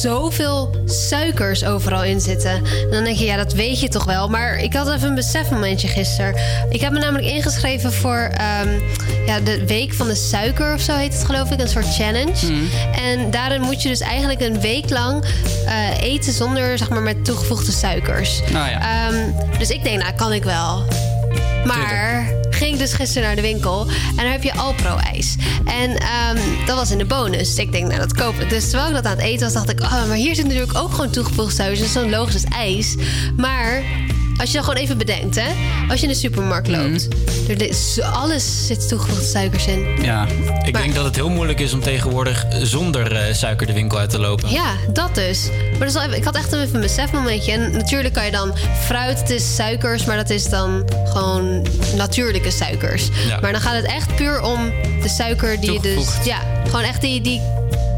[SPEAKER 11] Zoveel suikers overal in zitten. En dan denk je, ja, dat weet je toch wel. Maar ik had even een besefmomentje gisteren. Ik heb me namelijk ingeschreven voor ehm, ja, de Week van de Suiker of zo heet het geloof ik. Een soort challenge. En daarin moet je dus eigenlijk een week lang eh, eten zonder, zeg maar, met toegevoegde suikers.
[SPEAKER 17] Nou ja.
[SPEAKER 11] Ehm, dus ik denk, nou, kan ik wel. Maar ging ik dus gisteren naar de winkel en daar heb je Alpro-ijs. En ehm, dat was in de bonus. Dus ik denk, nou, dat koop ik. Dus terwijl ik dat aan het eten was, dacht ik... Oh, maar hier zit natuurlijk ook gewoon toegevoegd suikers. Dat is zo'n logisch als ijs. Maar als je dan gewoon even bedenkt, hè. Als je in de supermarkt loopt. Er is, alles zit toegevoegde suikers in.
[SPEAKER 21] Ja, ik denk dat het heel moeilijk is om tegenwoordig zonder eh, suiker de winkel uit te lopen.
[SPEAKER 11] Ja, dat dus. Maar ik had echt even een besefmomentje. En natuurlijk kan je dan fruit, het is suikers, maar dat is dan gewoon natuurlijke suikers.
[SPEAKER 21] Ja.
[SPEAKER 11] Maar dan gaat het echt puur om de suiker die je dus. Ja, gewoon echt die, die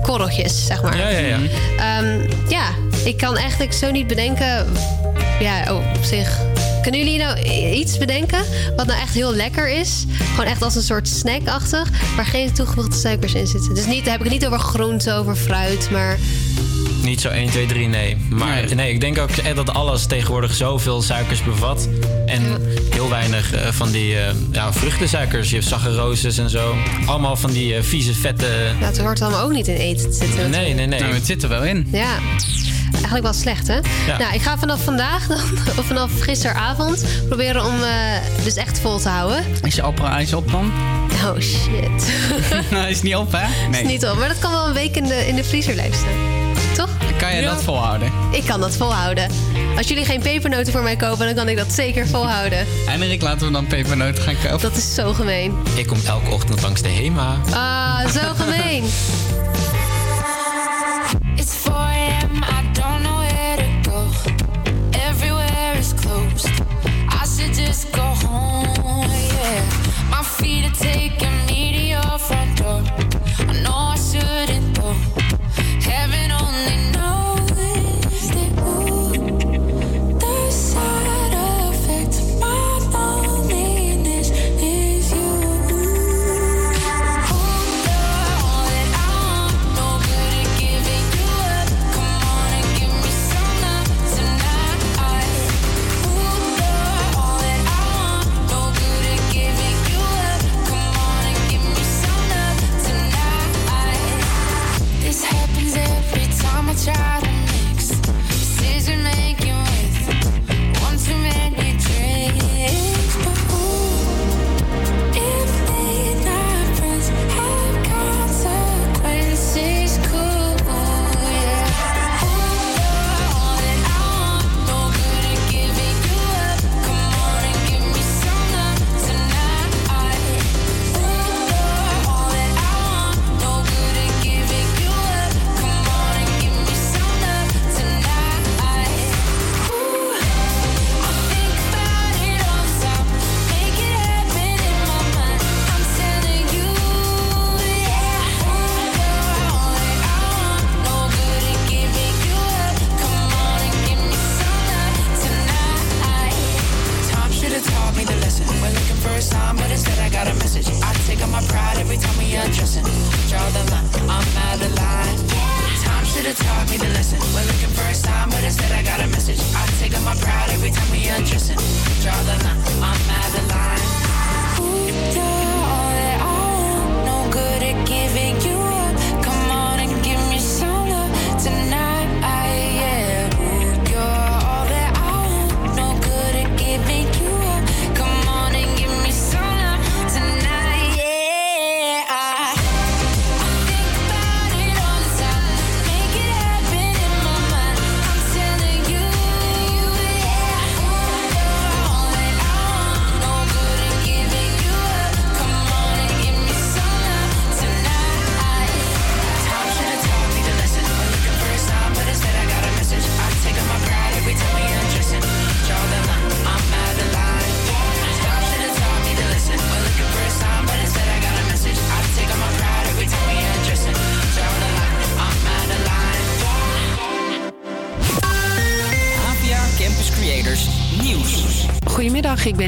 [SPEAKER 11] korreltjes, zeg maar.
[SPEAKER 21] Ja, ja, ja.
[SPEAKER 11] Ehm, ja, ik kan eigenlijk zo niet bedenken. Ja, oh, op zich. Kunnen jullie nou iets bedenken wat nou echt heel lekker is? Gewoon echt als een soort snackachtig, waar geen toegevoegde suikers in zitten. Dus niet, daar heb ik het niet over groente, over fruit, maar
[SPEAKER 21] Niet zo 1, 2, 3, nee. Maar nee, ik denk ook echt dat alles tegenwoordig zoveel suikers bevat. En heel weinig eh, van die eh, ja, vruchtensuikers. Je hebt saccharoses en zo. Allemaal van die eh, vieze, vette...
[SPEAKER 11] ja, het hoort allemaal ook niet in eten te zitten.
[SPEAKER 21] Nee, nee, nee.
[SPEAKER 17] Nou, het zit er wel in.
[SPEAKER 11] Ja, eigenlijk wel slecht, hè?
[SPEAKER 21] Ja.
[SPEAKER 11] Nou, ik ga vanaf vandaag dan, of vanaf gisteravond, proberen om eh, dus echt vol te houden.
[SPEAKER 17] Is je Alpro-ijs op dan?
[SPEAKER 11] Oh shit.
[SPEAKER 17] nou, is niet op, hè?
[SPEAKER 11] Is niet op, maar dat kan wel een week in de, in de vriezer blijven staan.
[SPEAKER 17] Kan je dat volhouden?
[SPEAKER 11] Ik kan dat volhouden. Als jullie geen pepernoten voor mij kopen, dan kan ik dat zeker volhouden.
[SPEAKER 17] En Erik, laten we dan pepernoten gaan kopen.
[SPEAKER 11] Dat is zo gemeen.
[SPEAKER 21] Ik kom elke ochtend langs de HEMA.
[SPEAKER 11] Ah, zo gemeen.
[SPEAKER 12] It's 4 a.m. I don't know where to go. Everywhere is closed. I should just go home. Yeah, my feet are taking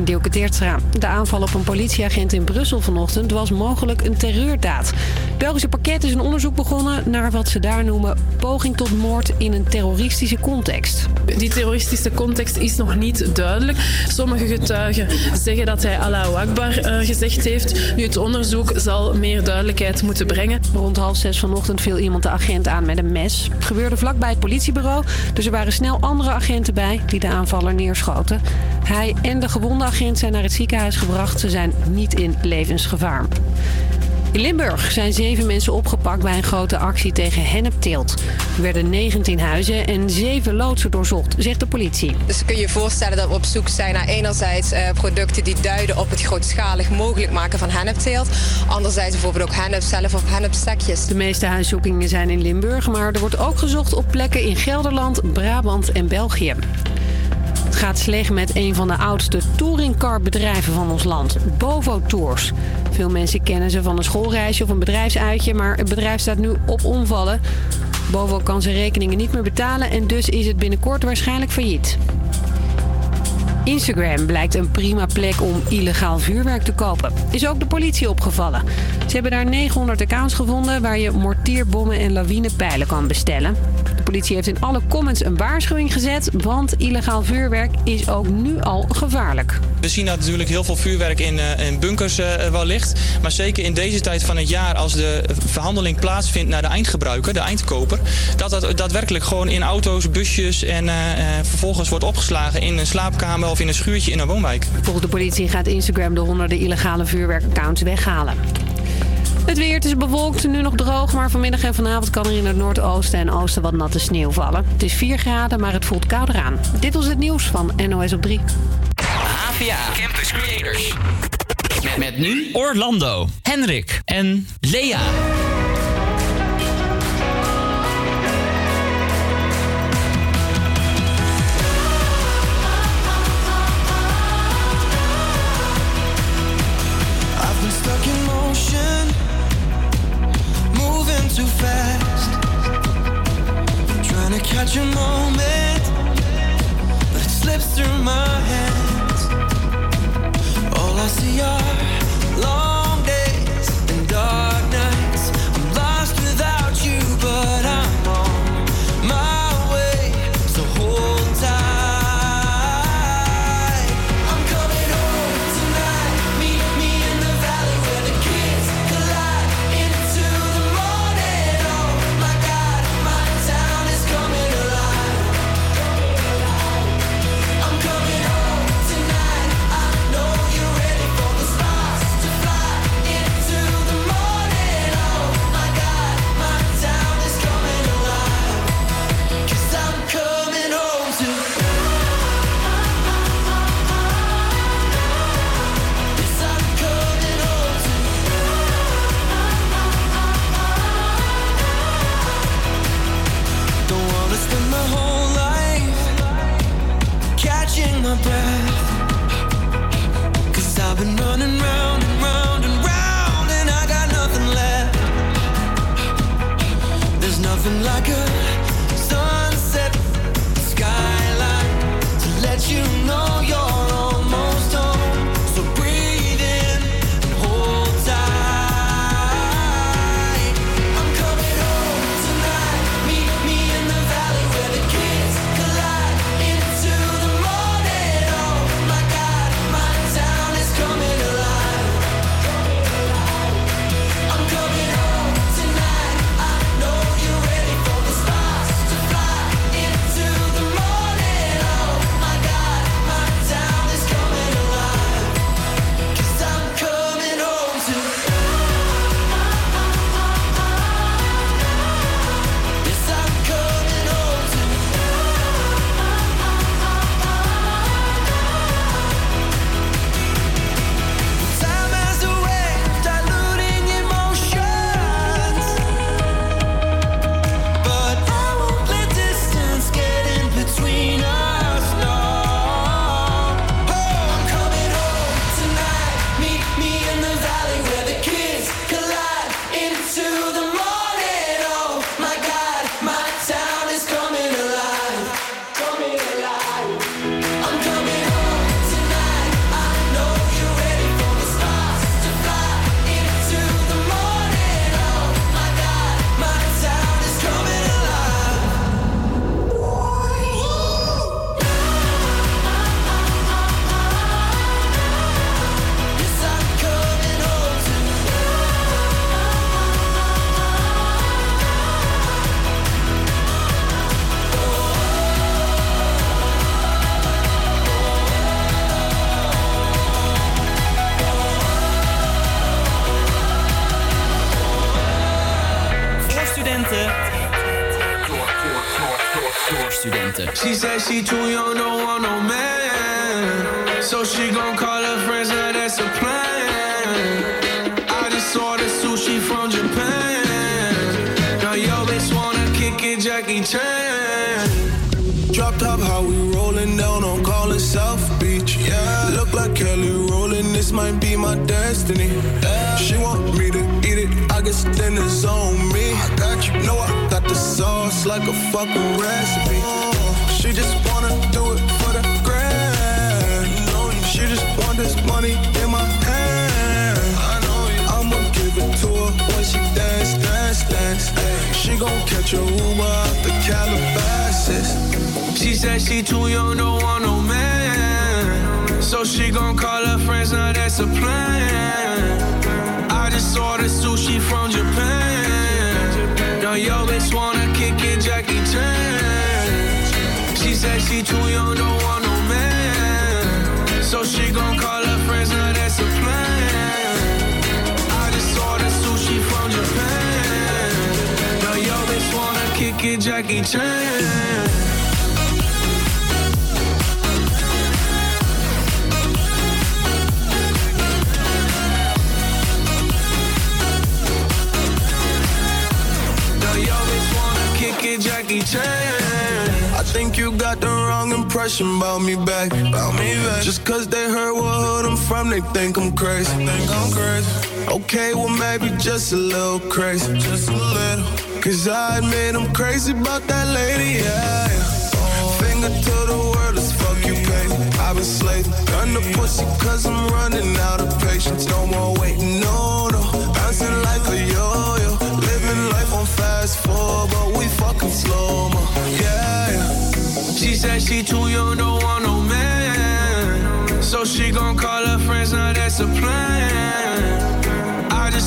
[SPEAKER 2] De aanval op een politieagent in Brussel vanochtend was mogelijk een terreurdaad. Belgische pakket is een onderzoek begonnen naar wat ze daar noemen poging tot moord in een terroristische context.
[SPEAKER 22] Die terroristische context is nog niet duidelijk. Sommige getuigen zeggen dat hij Allahu Akbar eh, gezegd heeft. Nu, het onderzoek zal meer duidelijkheid moeten brengen.
[SPEAKER 2] Rond half zes vanochtend viel iemand de agent aan met een mes. Het gebeurde vlakbij het politiebureau, dus er waren snel andere agenten bij die de aanvaller neerschoten. Hij en de gewonde agent zijn naar het ziekenhuis gebracht. Ze zijn niet in levensgevaar. In Limburg zijn zeven mensen opgepakt bij een grote actie tegen hennepteelt. Er werden 19 huizen en zeven loodsen doorzocht, zegt de politie.
[SPEAKER 23] Dus kun je je voorstellen dat we op zoek zijn naar enerzijds eh, producten die duiden op het grootschalig mogelijk maken van hennepteelt. Anderzijds bijvoorbeeld ook hennep zelf of hennepstekjes.
[SPEAKER 2] De meeste huiszoekingen zijn in Limburg, maar er wordt ook gezocht op plekken in Gelderland, Brabant en België. Gaat slecht met een van de oudste touringcarbedrijven van ons land, Bovo Tours. Veel mensen kennen ze van een schoolreisje of een bedrijfsuitje, maar het bedrijf staat nu op omvallen. Bovo kan zijn rekeningen niet meer betalen en dus is het binnenkort waarschijnlijk failliet. Instagram blijkt een prima plek om illegaal vuurwerk te kopen. Is ook de politie opgevallen. Ze hebben daar 900 accounts gevonden waar je mortierbommen en lawinepijlen kan bestellen. De politie heeft in alle comments een waarschuwing gezet, want illegaal vuurwerk is ook nu al gevaarlijk.
[SPEAKER 4] We zien dat natuurlijk heel veel vuurwerk in, eh, in bunkers eh, wel ligt. Maar zeker in deze tijd van het jaar, als de verhandeling plaatsvindt naar de eindgebruiker, de eindkoper, dat dat daadwerkelijk gewoon in auto's, busjes en eh, vervolgens wordt opgeslagen in een slaapkamer of in een schuurtje in een woonwijk.
[SPEAKER 2] Volgens de politie gaat Instagram de honderden illegale vuurwerkaccounts weghalen. Het weer is bewolkt, nu nog droog, maar vanmiddag en vanavond kan er in het noordoosten en oosten wat natte sneeuw vallen. Het is 4 graden, maar het voelt kouder aan. Dit was het nieuws van NOS op 3.
[SPEAKER 24] APA Campus Creators. Met, met nu Orlando, Henrik en Lea.
[SPEAKER 10] My hands. All I see are just a little crazy. Just a little. Cause I admit I'm crazy about that lady, yeah. Finger to the world as fuck you pay. I've been slaving. Gun the pussy cause I'm running out of patience. No more waiting, no, no. Bouncing like a yo-yo. Living life on fast forward, but we fucking slow mo. Yeah. She said she too young, don't want no man. So she gon' call her friends, now that's a plan.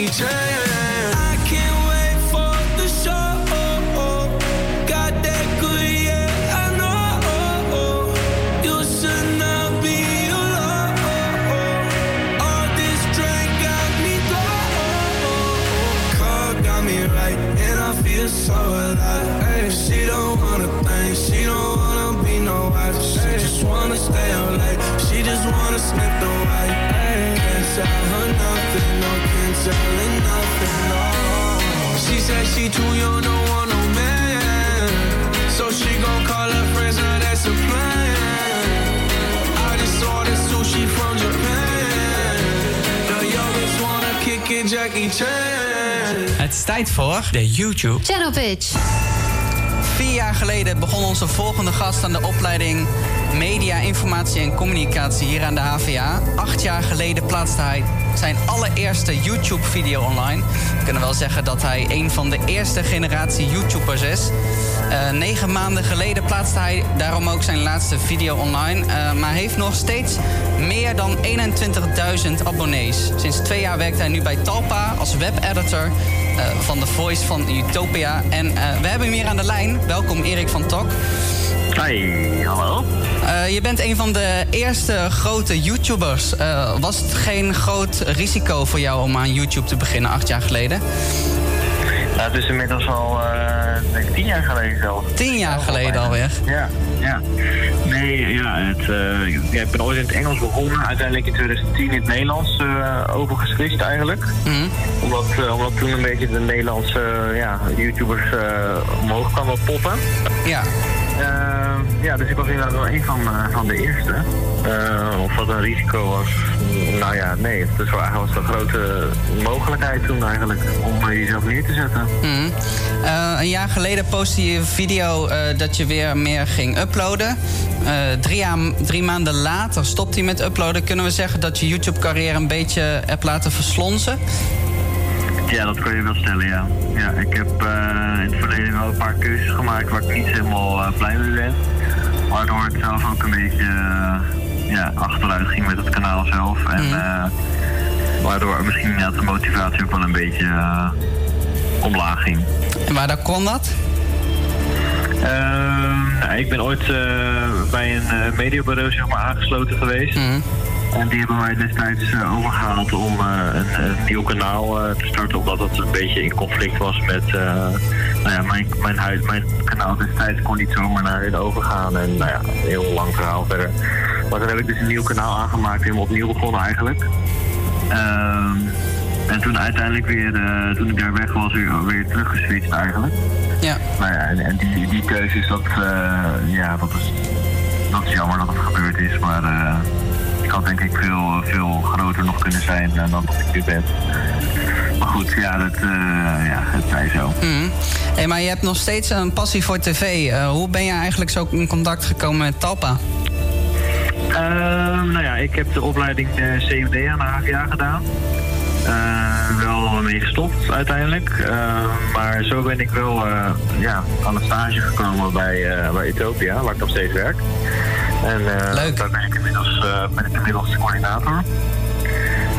[SPEAKER 10] I can't wait for the show. Got that good, yeah, I know. You should not be alone. All this drink got me. Car got me right, and I feel so alive. She don't wanna think, she don't wanna be no. She just wanna stay out late. She just wanna sniff tell her nothing, no, can't tell her nothing, no. She said she too young, don't want no man. So she gon' call her friends, now that's a plan. I just ordered sushi from Japan. Now yo bitch wanna kick it, Jackie Chan.
[SPEAKER 17] Het is tijd voor de YouTube.
[SPEAKER 11] Channel Pitch.
[SPEAKER 17] Vier jaar geleden begon onze volgende gast aan de opleiding Media, Informatie en Communicatie hier aan de HVA. Acht jaar geleden plaatste hij zijn allereerste YouTube-video online. We kunnen wel zeggen dat hij een van de eerste generatie YouTubers is. Eh, negen maanden geleden plaatste hij daarom ook zijn laatste video online. eh, maar heeft nog steeds meer dan 21.000 abonnees. Sinds twee jaar werkt hij nu bij Talpa als webeditor eh, van The Voice van Utopia. En we hebben hem hier aan de lijn. Welkom Erik van Tok.
[SPEAKER 25] Hi, hallo.
[SPEAKER 17] Eh, je bent een van de eerste grote YouTubers. Eh, was het geen groot risico voor jou om aan YouTube te beginnen acht jaar geleden?
[SPEAKER 25] Nou, het is inmiddels al eh, tien jaar geleden zelf.
[SPEAKER 17] Tien jaar geleden alweer?
[SPEAKER 25] Ja, ja. Nee, ja, het, ja, ik ben ooit in het Engels begonnen. Uiteindelijk in 2010 in het Nederlands overgeswitcht eigenlijk. omdat, uh, omdat toen een beetje de Nederlandse ja, YouTubers omhoog kwamen poppen.
[SPEAKER 17] Ja.
[SPEAKER 25] Ja, dus ik was inderdaad wel een van, van de eerste. of dat een risico was. Nou ja, nee. Het was wel eigenlijk een grote mogelijkheid toen eigenlijk om jezelf neer te zetten.
[SPEAKER 17] Mm. een jaar geleden postte je een video dat je weer meer ging uploaden. drie, drie maanden later stopte hij met uploaden. Kunnen we zeggen dat je YouTube-carrière een beetje hebt laten verslonzen?
[SPEAKER 25] Ja, dat kan je wel stellen, ja. ja ik heb eh, in het verleden wel een paar keuzes gemaakt waar ik niet helemaal eh, blij mee ben. Waardoor het zelf ook een beetje eh, ja, achteruit ging met het kanaal zelf. En eh, waardoor misschien ja, de motivatie ook wel een beetje omlaag ging.
[SPEAKER 17] En waar dan kon dat?
[SPEAKER 25] Ehm, nou, ik ben ooit bij een mediabureau zeg maar, aangesloten geweest. En die hebben mij destijds eh, overgehaald om eh, een, een nieuw kanaal eh, te starten. Omdat het een beetje in conflict was met... nou ja, mijn, mijn, huis, mijn kanaal destijds kon niet zomaar naar hun overgaan. En nou ja, een heel lang verhaal verder. Maar toen heb ik dus een nieuw kanaal aangemaakt. Helemaal opnieuw begonnen eigenlijk. Ehm, en toen uiteindelijk weer, toen ik daar weg was, weer, weer teruggeswitcht eigenlijk.
[SPEAKER 17] Ja.
[SPEAKER 25] Nou ja, en, en die, die keuzes, dat, eh, ja, dat, is, dat is jammer dat het gebeurd is. Maar ik had denk ik veel, veel groter nog kunnen zijn dan dat ik nu ben. Maar goed, ja, dat, eh, ja, het zij zo.
[SPEAKER 17] Hey, maar je hebt nog steeds een passie voor tv. Eh, hoe ben je eigenlijk zo in contact gekomen met Talpa?
[SPEAKER 25] Ehm, nou ja, ik heb de opleiding eh, CMD aan de HVA gedaan. Eh, wel mee gestopt uiteindelijk. Ehm, maar zo ben ik wel eh, ja, aan het stage gekomen bij, eh, bij Utopia, waar ik nog steeds werk. En eh, daar ben ik inmiddels, eh, ben ik inmiddels coördinator.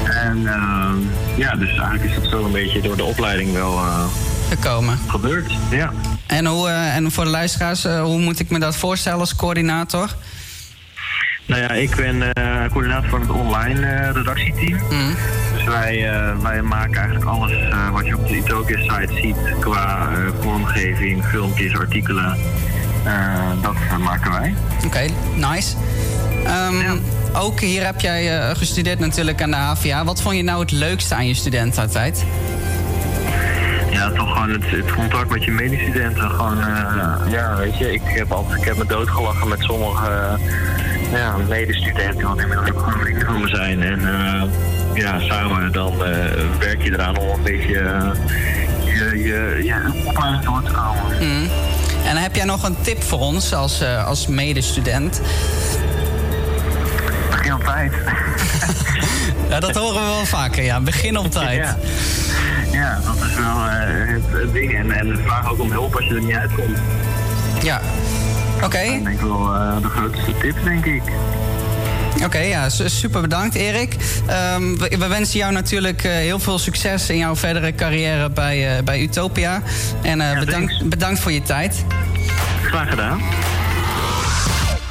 [SPEAKER 25] En ehm, ja, dus eigenlijk is dat zo een beetje door de opleiding wel eh,
[SPEAKER 17] gekomen.
[SPEAKER 25] Gebeurd, ja.
[SPEAKER 17] En, hoe, eh, en voor de luisteraars, eh, hoe moet ik me dat voorstellen als coördinator?
[SPEAKER 25] Nou ja, ik ben eh, coördinator van het online eh, redactieteam. Dus wij, eh, wij maken eigenlijk alles eh, wat je op de Utopia-site ziet qua eh, vormgeving, filmpjes, artikelen. Eh, dat eh, maken wij.
[SPEAKER 17] Oké, nice. Ehm, Ook hier heb jij eh, gestudeerd natuurlijk aan de HVA. Wat vond je nou het leukste aan je studententijd?
[SPEAKER 25] Ja, toch gewoon het, het contact met je medestudenten. Gewoon, ja, weet je, ik heb, altijd, ik heb me doodgelachen met sommige ja, medestudenten, wat inmiddels ook gewoon vrienden van me zijn. En ja, samen dan werk je eraan om een beetje je, je, je opleiding door te komen.
[SPEAKER 17] Mhm. En heb jij nog een tip voor ons als, eh, als medestudent?
[SPEAKER 25] Begin op tijd.
[SPEAKER 17] ja, dat horen we wel vaker, ja. Begin op tijd.
[SPEAKER 25] Ja. Ja, dat is wel eh, het, het ding. En, en vraag ook om hulp als je er niet uitkomt.
[SPEAKER 17] Ja. Oké.
[SPEAKER 25] Dat is denk ik wel eh, de grootste tip, denk ik.
[SPEAKER 17] Oké, ja, su- super bedankt Erik. Ehm, we, we wensen jou natuurlijk eh, heel veel succes in jouw verdere carrière bij, eh, bij Utopia. En eh, bedankt, bedankt voor je tijd.
[SPEAKER 25] Graag gedaan.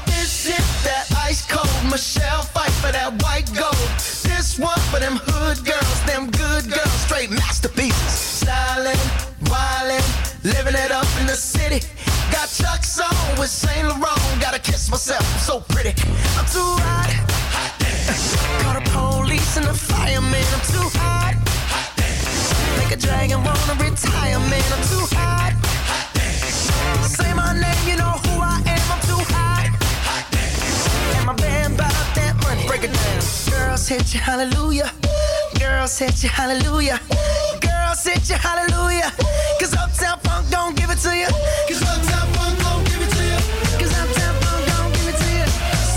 [SPEAKER 26] This is that ice cold Michelle fight for that white gold. This one for them hood girls, them good girls, straight masterpieces. Styling, wildin', living it up in the city. Got Chuck's on with Saint Laurent. Gotta kiss myself, I'm so pretty. I'm too hot. hot Call the police and the fireman. I'm too hot. hot Make a dragon wanna retire, man. I'm too hot. hot Say my name, you know who I am. I'm too hot. hot And my band that money. Break it down. Girls hit you, hallelujah. Girls hit you, hallelujah. Girls hit you, hallelujah. Cause Uptown Funk don't give it to you. Cause Uptown Funk don't give it to you. Cause Uptown Funk don't give it to you.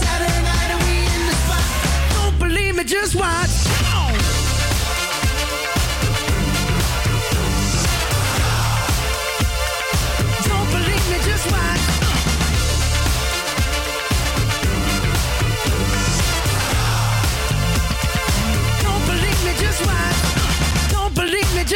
[SPEAKER 26] Saturday night and we in the spot. Don't believe me, just watch.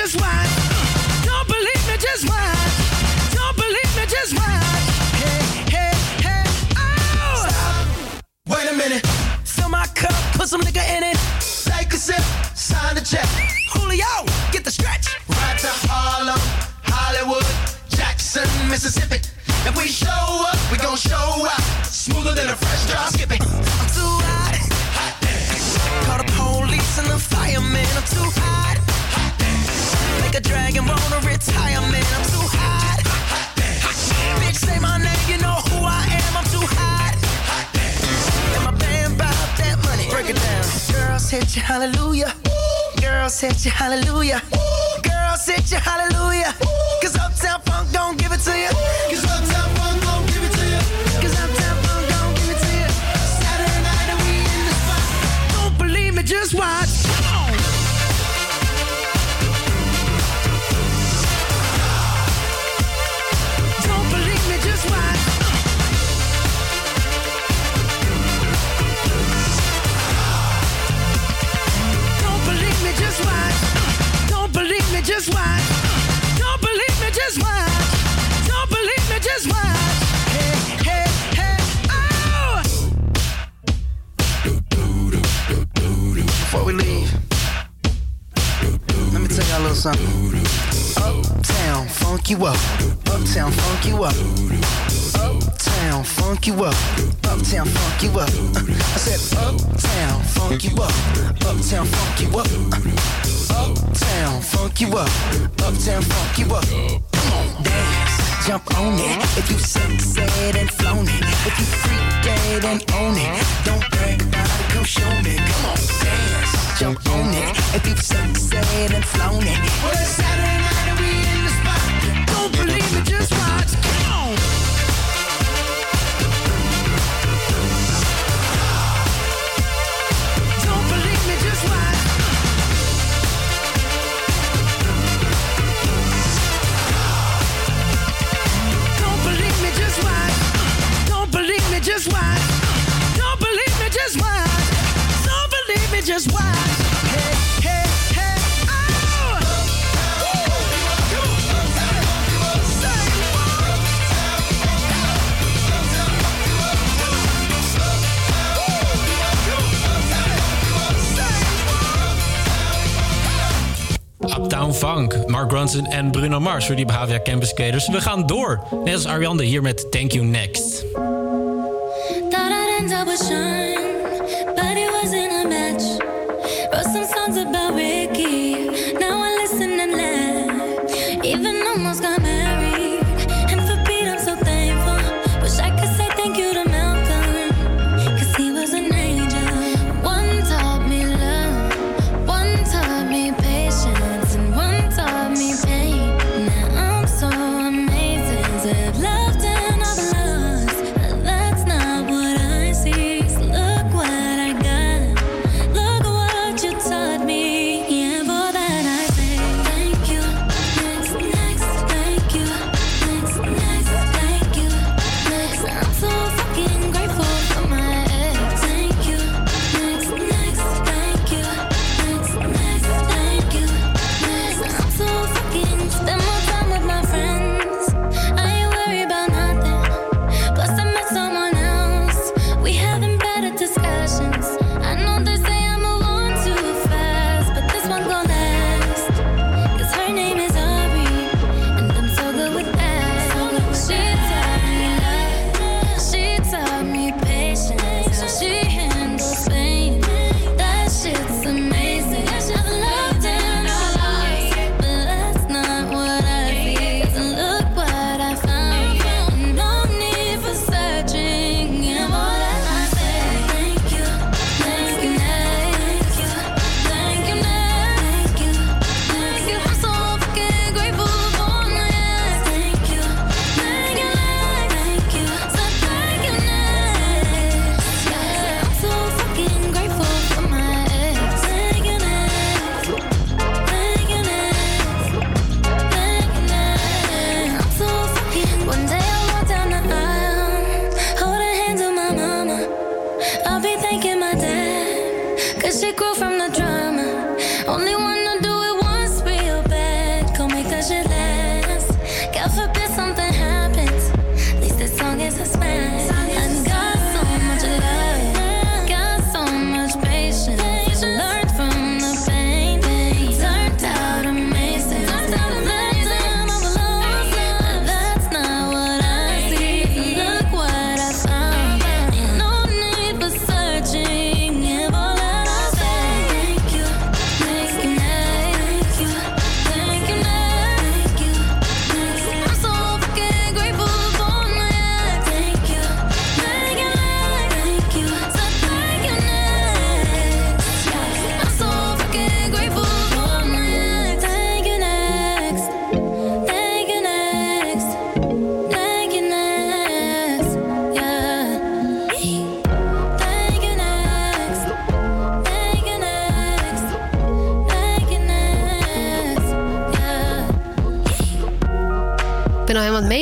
[SPEAKER 26] Just watch. Don't believe me, just watch. Don't believe me, just watch. Hey, hey, hey, oh! Stop. Wait a minute. Fill my cup, put some nigga in it. Take a sip, sign the check. Julio, get the stretch. Right to Harlem, Hollywood, Jackson, Mississippi. If we show up, we gon' show out. Smoother than a fresh drop skipping. I'm too hot. hot Call the police and the fireman. I'm too hot. A dragon wanna retire, man. I'm too hot. Bitch, say my name, you know who I am. I'm too hot. And my band bought that money. Break it down. Girls hit you, hallelujah. Girls hit you, hallelujah. Girls hit you, hallelujah. Cause Uptown Funk don't give it to you. Cause Uptown Funk don't give it to you. Cause Uptown Funk don't give it to you. Saturday night and we in the spot. Don't believe me, just watch. just watch.
[SPEAKER 14] Don't
[SPEAKER 26] believe me, just watch. Don't believe me, just watch. Hey, hey, hey, oh! Before
[SPEAKER 16] we leave, let me tell y'all a little something.
[SPEAKER 14] Uptown, funk you up. Uptown, funk you up. Uptown, funk you up. Uptown, funk you up. I said, Uptown, funk you up. Uptown, funk you up. Uptown, funk you up. Uptown, funk you up. Come on, dance, jump on it. If you sunset and flown it. If you freak dead and own it. Don't brag about it, come show me. Come on, dance, jump on it. If you sunset and flown it. Well, it's Saturday night and we in the spot. Don't believe me, just watch. just watch. Don't believe me, just watch. Don't believe me, just watch. Hey, hey, hey, oh.
[SPEAKER 21] Uptown Funk, Mark Ronson en Bruno Mars voor die Bahavia Campus Skaters. We gaan door. Net als Ariande hier met Thank You Next.
[SPEAKER 12] 想。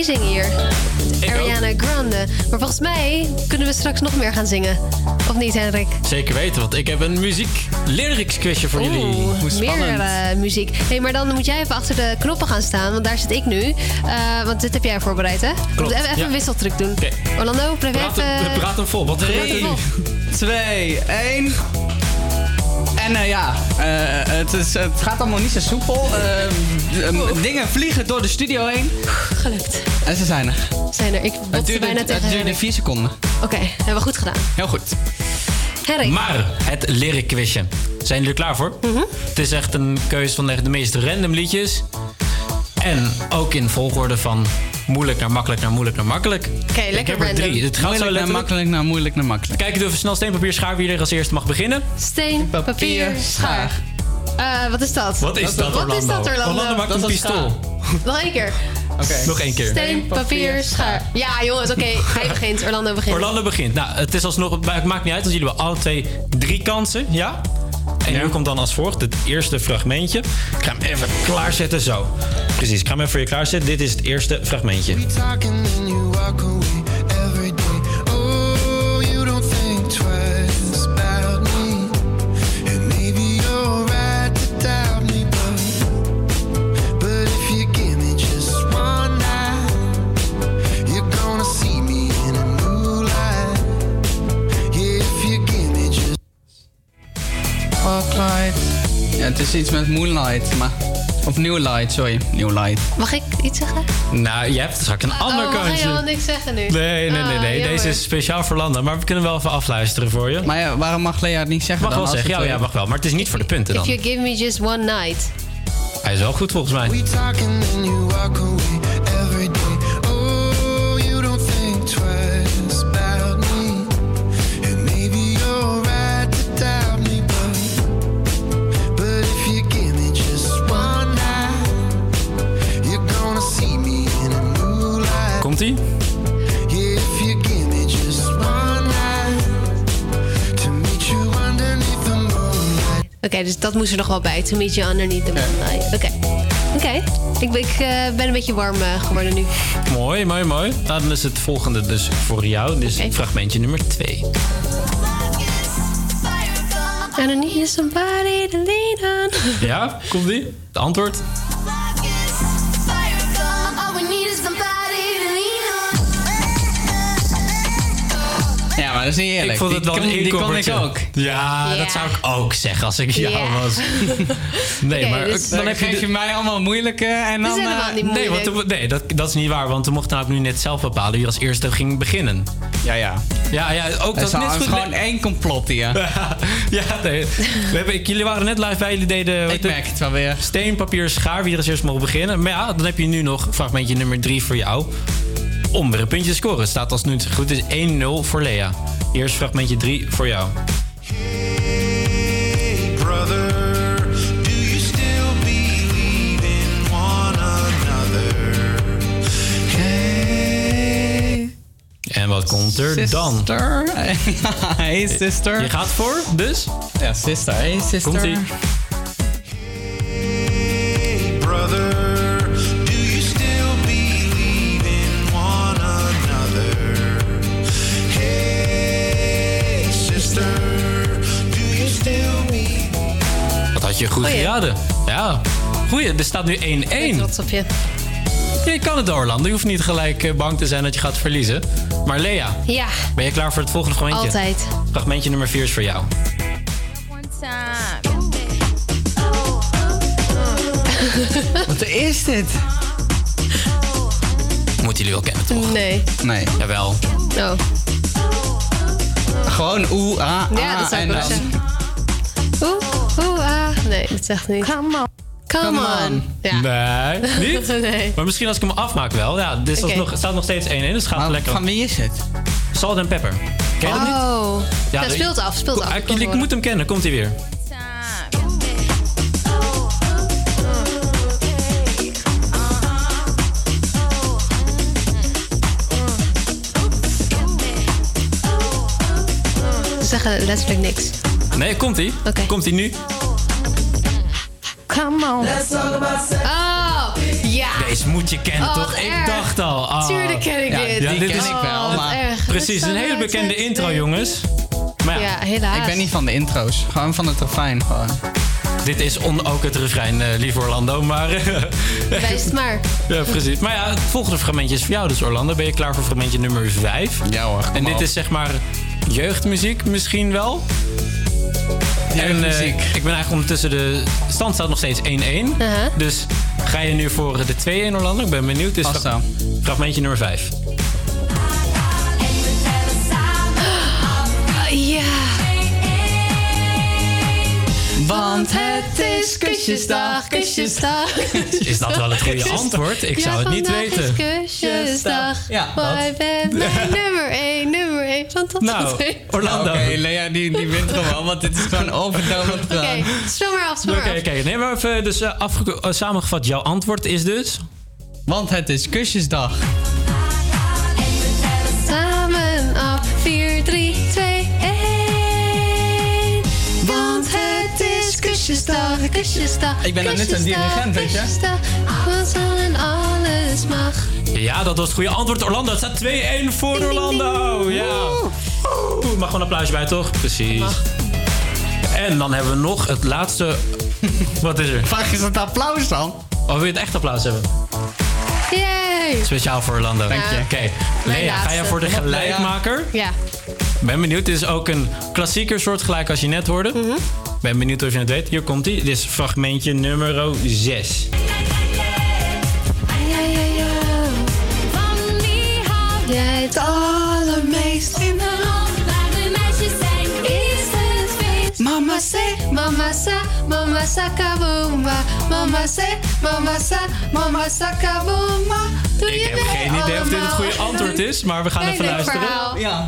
[SPEAKER 12] Zingen hier. Ariana Grande. Maar volgens mij kunnen we straks nog meer gaan zingen. Of niet, Henrik?
[SPEAKER 21] Zeker weten, want ik heb een muziek lyrics quizje voor jullie. Hoe.
[SPEAKER 12] Meer muziek. Hé, hey, maar dan moet jij even achter de knoppen gaan staan, want daar zit ik nu. Eh, want dit heb jij voorbereid, hè?
[SPEAKER 21] Klopt,
[SPEAKER 12] even, even een wisseltruc doen. Orlando, blijf
[SPEAKER 21] praat
[SPEAKER 12] even...
[SPEAKER 21] Hem, praat hem vol. Wat 3,
[SPEAKER 17] 2, 1... En uh, ja, eh, het, is, het, gaat allemaal niet zo soepel. Ehm, ehm, dingen vliegen door de studio heen.
[SPEAKER 11] Gelukt.
[SPEAKER 17] En ze zijn er.
[SPEAKER 11] Zijn er. Ik
[SPEAKER 17] Het duurde,
[SPEAKER 11] bijna
[SPEAKER 17] het
[SPEAKER 11] tegen
[SPEAKER 17] duurde
[SPEAKER 11] Henrik.
[SPEAKER 17] vier seconden.
[SPEAKER 11] Oké, hebben we goed gedaan.
[SPEAKER 17] Heel goed.
[SPEAKER 11] Henrik.
[SPEAKER 21] Maar het lyric quizje. Zijn jullie er klaar voor?
[SPEAKER 11] Mhm.
[SPEAKER 21] Het is echt een keuze van de meest random liedjes. En ook in volgorde van moeilijk naar makkelijk naar moeilijk naar makkelijk.
[SPEAKER 11] Oké,
[SPEAKER 21] Ik
[SPEAKER 11] lekker
[SPEAKER 21] heb er
[SPEAKER 11] random.
[SPEAKER 21] drie. Het gaat zo
[SPEAKER 17] Moeilijk naar makkelijk naar moeilijk naar makkelijk.
[SPEAKER 21] Kijk, doe even snel steen, papier, schaar. Wie er als eerste mag beginnen.
[SPEAKER 11] Steen, papier, schaar. Eh, wat is dat?
[SPEAKER 21] Wat is dat,
[SPEAKER 11] Wat
[SPEAKER 21] Orlando?
[SPEAKER 11] is dat, Orlando?
[SPEAKER 21] Orlando maakt een pistool.
[SPEAKER 11] Nog één keer.
[SPEAKER 21] Nog één keer.
[SPEAKER 11] Steen, papier, schaar. Ja, jongens, oké. Hij begint. Orlando begint.
[SPEAKER 21] Orlando begint. Nou, het is alsnog, het maakt niet uit, want jullie hebben alle twee drie kansen, ja? En nu komt dan als volgt het eerste fragmentje. Ik ga hem even klaarzetten, zo. Precies, ik ga hem even voor je klaarzetten. Dit is het eerste fragmentje.
[SPEAKER 10] talking
[SPEAKER 17] is iets met Moonlight, maar... Of New Light, sorry. New Light.
[SPEAKER 11] Mag ik iets zeggen?
[SPEAKER 21] Nou, je hebt straks een ander
[SPEAKER 11] oh, mag je
[SPEAKER 21] kansje.
[SPEAKER 11] helemaal niks zeggen nu?
[SPEAKER 21] Nee, nee, nee,
[SPEAKER 11] Ah,
[SPEAKER 21] nee. Deze
[SPEAKER 11] jammer.
[SPEAKER 21] is speciaal voor Landa, maar we kunnen wel even afluisteren voor je.
[SPEAKER 17] Maar ja, waarom mag Lea het niet zeggen
[SPEAKER 21] Mag
[SPEAKER 17] dan,
[SPEAKER 21] wel zeggen, ja,
[SPEAKER 17] wil?
[SPEAKER 21] ja, mag wel. Maar het is niet voor de punten
[SPEAKER 11] If
[SPEAKER 21] dan.
[SPEAKER 11] you give me just one night.
[SPEAKER 21] Hij is wel goed volgens mij.
[SPEAKER 10] We
[SPEAKER 11] dat moest er nog wel bij. To meet you underneath the moonlight. Oké. Oké. Ik, ik eh, ben een beetje warm eh, geworden nu.
[SPEAKER 21] Mooi, mooi, mooi. Nou, dan is het volgende dus voor jou. Dus fragmentje nummer 2.
[SPEAKER 11] And I need somebody to lean on.
[SPEAKER 21] Ja, komt die? De antwoord?
[SPEAKER 17] Dat is niet eerlijk.
[SPEAKER 21] Ik vond het
[SPEAKER 17] Die
[SPEAKER 21] wel
[SPEAKER 17] kan-
[SPEAKER 21] een
[SPEAKER 17] Die kan ik ook.
[SPEAKER 21] Ja, dat zou ik ook zeggen als ik jou
[SPEAKER 11] Ja.
[SPEAKER 21] was. Nee, maar
[SPEAKER 11] dus-
[SPEAKER 21] dan heb je...
[SPEAKER 17] geef je
[SPEAKER 21] de-
[SPEAKER 17] mij allemaal moeilijke en
[SPEAKER 11] Dat
[SPEAKER 17] dan...
[SPEAKER 11] is helemaal
[SPEAKER 17] eh,
[SPEAKER 21] Nee, want toen- nee dat, dat is niet waar, want we mochten namelijk nu net zelf bepalen wie als eerste ging beginnen.
[SPEAKER 17] ja, ja.
[SPEAKER 21] Ja, ja, ook
[SPEAKER 17] Het
[SPEAKER 21] dat
[SPEAKER 17] is
[SPEAKER 21] net goed.
[SPEAKER 17] gewoon één complot hier.
[SPEAKER 21] ja, nee. We hebben, ik- jullie waren net live bij, jullie deden
[SPEAKER 17] Ik merk het wel weer.
[SPEAKER 21] steen, papier, schaar, wie er als eerst mogen beginnen. Maar ja, dan heb je nu nog fragmentje nummer 3 voor jou. Om weer een puntje te scoren. Staat als nu goed. Het is 1-0 voor Lea. Eerst fragmentje 3 voor jou.
[SPEAKER 10] brother.
[SPEAKER 21] En wat komt er dan?
[SPEAKER 17] Sister. hey, sister.
[SPEAKER 21] Je gaat voor, dus?
[SPEAKER 17] Ja, sister. Hey, sister.
[SPEAKER 21] Komt-ie.
[SPEAKER 11] Goeie.
[SPEAKER 21] geraden. Ja, goeie. Er staat nu 1-1.
[SPEAKER 11] Ik ben trots op je.
[SPEAKER 21] Je kan het Orlando. Je hoeft niet gelijk eh, bang te zijn dat je gaat verliezen. Maar Lea,
[SPEAKER 11] Ja,
[SPEAKER 21] ben je klaar voor het volgende fragmentje?
[SPEAKER 11] altijd.
[SPEAKER 21] Fragmentje nummer 4 is voor jou.
[SPEAKER 17] Wat is dit?
[SPEAKER 21] Moeten jullie wel kennen, toch?
[SPEAKER 11] Nee.
[SPEAKER 17] Nee.
[SPEAKER 21] Jawel.
[SPEAKER 11] Oh.
[SPEAKER 17] Gewoon oeh, ah, ah.
[SPEAKER 11] Ja, dat zou ik
[SPEAKER 17] en
[SPEAKER 11] ook
[SPEAKER 17] dan-
[SPEAKER 11] zeggen. Oeh, oeh, ah. Nee, dat zegt niet. Come on. Come,
[SPEAKER 17] Come
[SPEAKER 11] on.
[SPEAKER 17] on.
[SPEAKER 11] Ja.
[SPEAKER 21] Nee, niet?
[SPEAKER 11] nee.
[SPEAKER 21] Maar misschien als ik hem afmaak wel. Ja,
[SPEAKER 11] Oké.
[SPEAKER 21] alsnog, het staat nog steeds 1-1, dus het gaat
[SPEAKER 17] Maar
[SPEAKER 21] lekker.
[SPEAKER 17] van wie is het?
[SPEAKER 21] Salt en pepper. Ken je dat niet?
[SPEAKER 11] Oh. Ja,
[SPEAKER 21] de-
[SPEAKER 11] speelt af, speelt af.
[SPEAKER 21] Ah,
[SPEAKER 11] horen.
[SPEAKER 21] moeten hem kennen, komt hij weer.
[SPEAKER 11] Ze zeggen letterlijk niks.
[SPEAKER 21] Nee, komt hij.
[SPEAKER 11] Oké.
[SPEAKER 21] Komt hij nu.
[SPEAKER 11] Come on. Oh, ja.
[SPEAKER 21] Deze moet je kennen,
[SPEAKER 11] Oh,
[SPEAKER 21] toch? Ik dacht al.
[SPEAKER 11] Tuurlijk ken ik
[SPEAKER 21] ja,
[SPEAKER 11] dit.
[SPEAKER 21] Ja,
[SPEAKER 17] Die
[SPEAKER 21] dit
[SPEAKER 17] ken
[SPEAKER 21] is
[SPEAKER 17] ik wel,
[SPEAKER 11] wat
[SPEAKER 17] maar...
[SPEAKER 21] Precies, een hele bekende intro, jongens. Maar ja,
[SPEAKER 11] Ja, helaas.
[SPEAKER 17] Ik ben niet van de intro's. Gewoon van het refrein gewoon.
[SPEAKER 21] dit is on ook het refrein, eh lieve Orlando. Maar
[SPEAKER 11] Wijs het maar.
[SPEAKER 21] ja, precies. Maar ja, het volgende fragmentje is voor jou dus, Orlando. Ben je klaar voor fragmentje nummer 5?
[SPEAKER 17] Ja hoor, kom
[SPEAKER 21] En dit
[SPEAKER 17] op.
[SPEAKER 21] is zeg maar jeugdmuziek misschien wel. En eh, ik ben eigenlijk ondertussen de stand staat nog steeds 1-1.
[SPEAKER 11] Uh-huh.
[SPEAKER 21] Dus ga je nu voor de 2-1 Orlando? Ik ben benieuwd. Dus fra- fragmentje nummer 5.
[SPEAKER 17] Want
[SPEAKER 11] het is kusjesdag, kusjesdag.
[SPEAKER 21] Is dat wel het goede antwoord? Ik zou het niet weten.
[SPEAKER 11] is kusjesdag.
[SPEAKER 21] Ja,
[SPEAKER 11] Maar
[SPEAKER 21] dat.
[SPEAKER 11] jij bent mijn nummer 1, nummer 1. Van tot
[SPEAKER 21] Nou. Orlando.
[SPEAKER 17] Oké, Lea die, die wint gewoon, want dit is gewoon overdovend
[SPEAKER 11] Oké, speel maar af, speel
[SPEAKER 21] Oké,
[SPEAKER 11] maar af.
[SPEAKER 21] oké. Nee, maar even dus, afge- eh, samengevat. Jouw antwoord is dus...
[SPEAKER 17] Want het is kusjesdag. Ik ben nou net
[SPEAKER 11] kusjesdag,
[SPEAKER 17] dirigent, weet je?
[SPEAKER 11] en alles mag.
[SPEAKER 21] Ja, dat was het goede antwoord. Orlando, het staat 2-1 voor Orlando. Ja. Oeh, mag gewoon een applausje bij, toch? Precies. En dan hebben we nog het laatste... Wat is er?
[SPEAKER 17] Vaak is het applaus dan?
[SPEAKER 21] Oh, wil je het echt applaus hebben?
[SPEAKER 11] Yay!
[SPEAKER 21] Speciaal voor Orlando.
[SPEAKER 11] Dank je.
[SPEAKER 21] Oké. Lea, ga jij voor de gelijkmaker?
[SPEAKER 11] Ja.
[SPEAKER 21] Ben benieuwd. Dit is ook een klassieker soortgelijk als je net hoorde.
[SPEAKER 11] Mhm.
[SPEAKER 21] Ben benieuwd of je het weet. Hier komt hij. Dit is fragmentje nummer 6.
[SPEAKER 11] Ja, ja, ja. Van wie hou jij het allermeest? In de hand waar de meisjes zijn, is het feest. Mama say, mama sa, mama sakabomba. Mama say, mama sa, mama sakabomba. Doe
[SPEAKER 21] Ik heb geen idee of dit het goede antwoord is, maar we gaan even luisteren.
[SPEAKER 17] Ja.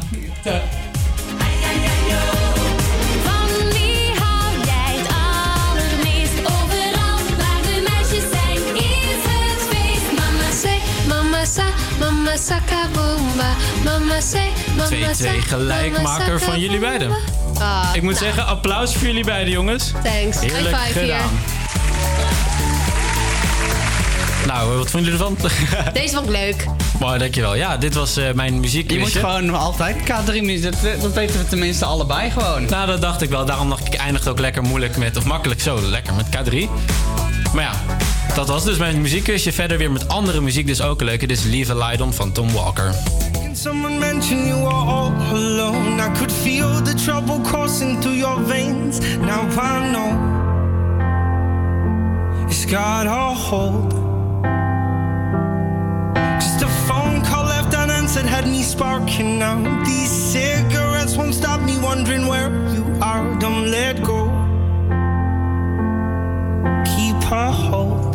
[SPEAKER 11] Sa, mama sakabomba. Mama say, mama sa,
[SPEAKER 21] 2-2 gelijkmaker van jullie beiden.
[SPEAKER 11] Ah,
[SPEAKER 21] Ik moet
[SPEAKER 11] nou,
[SPEAKER 21] zeggen, applaus voor jullie beiden, jongens.
[SPEAKER 11] Thanks.
[SPEAKER 21] Heerlijk
[SPEAKER 11] High five hier.
[SPEAKER 21] gedaan. Nou, wat vonden jullie ervan?
[SPEAKER 11] Deze vond ik leuk.
[SPEAKER 21] Mooi, dankjewel. Ja, dit was eh, mijn muziek.
[SPEAKER 17] Je moet gewoon altijd K3 muziek. Dat, dat weten we tenminste allebei gewoon.
[SPEAKER 21] Nou, dat dacht ik wel. Daarom dacht ik, ik eindigde ook lekker moeilijk met, of makkelijk zo, lekker met K3. Maar ja, dat was dus mijn muziekkusje. Verder weer met andere muziek, dus ook leuk. Dit is Light On van Tom Walker.
[SPEAKER 10] Someone mention you are all alone? I could feel the trouble coursing through your veins. Now I know it's got a hold. Just a phone call left unanswered had me sparking now. These cigarettes won't stop me wondering where you are. Don't let go. Keep a hold.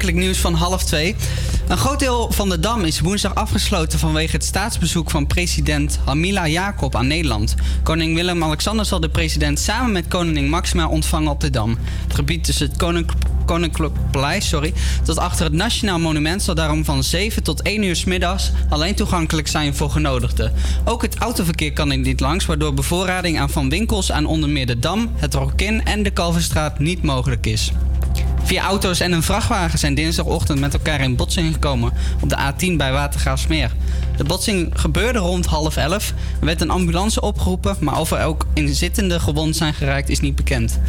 [SPEAKER 17] Opmerkelijk nieuws van half twee. Een groot deel van de Dam is woensdag afgesloten vanwege het staatsbezoek van president Hamila Jacob aan Nederland. Koning Willem-Alexander zal de president samen met koningin Maxima ontvangen op de Dam. Het gebied tussen het Koninklijk Paleis sorry, tot achter het Nationaal Monument zal daarom van 7 tot 1 uur 's middags alleen toegankelijk zijn voor genodigden. Ook het autoverkeer kan er niet langs, waardoor bevoorrading aan van winkels aan onder meer de Dam, het Rokin en de Kalverstraat niet mogelijk is. Vier auto's en een vrachtwagen zijn dinsdagochtend met elkaar in botsing gekomen op de A10 bij Watergraafsmeer. De botsing gebeurde rond half elf. Er werd een ambulance opgeroepen, maar of er ook inzittenden gewond zijn geraakt is niet bekend.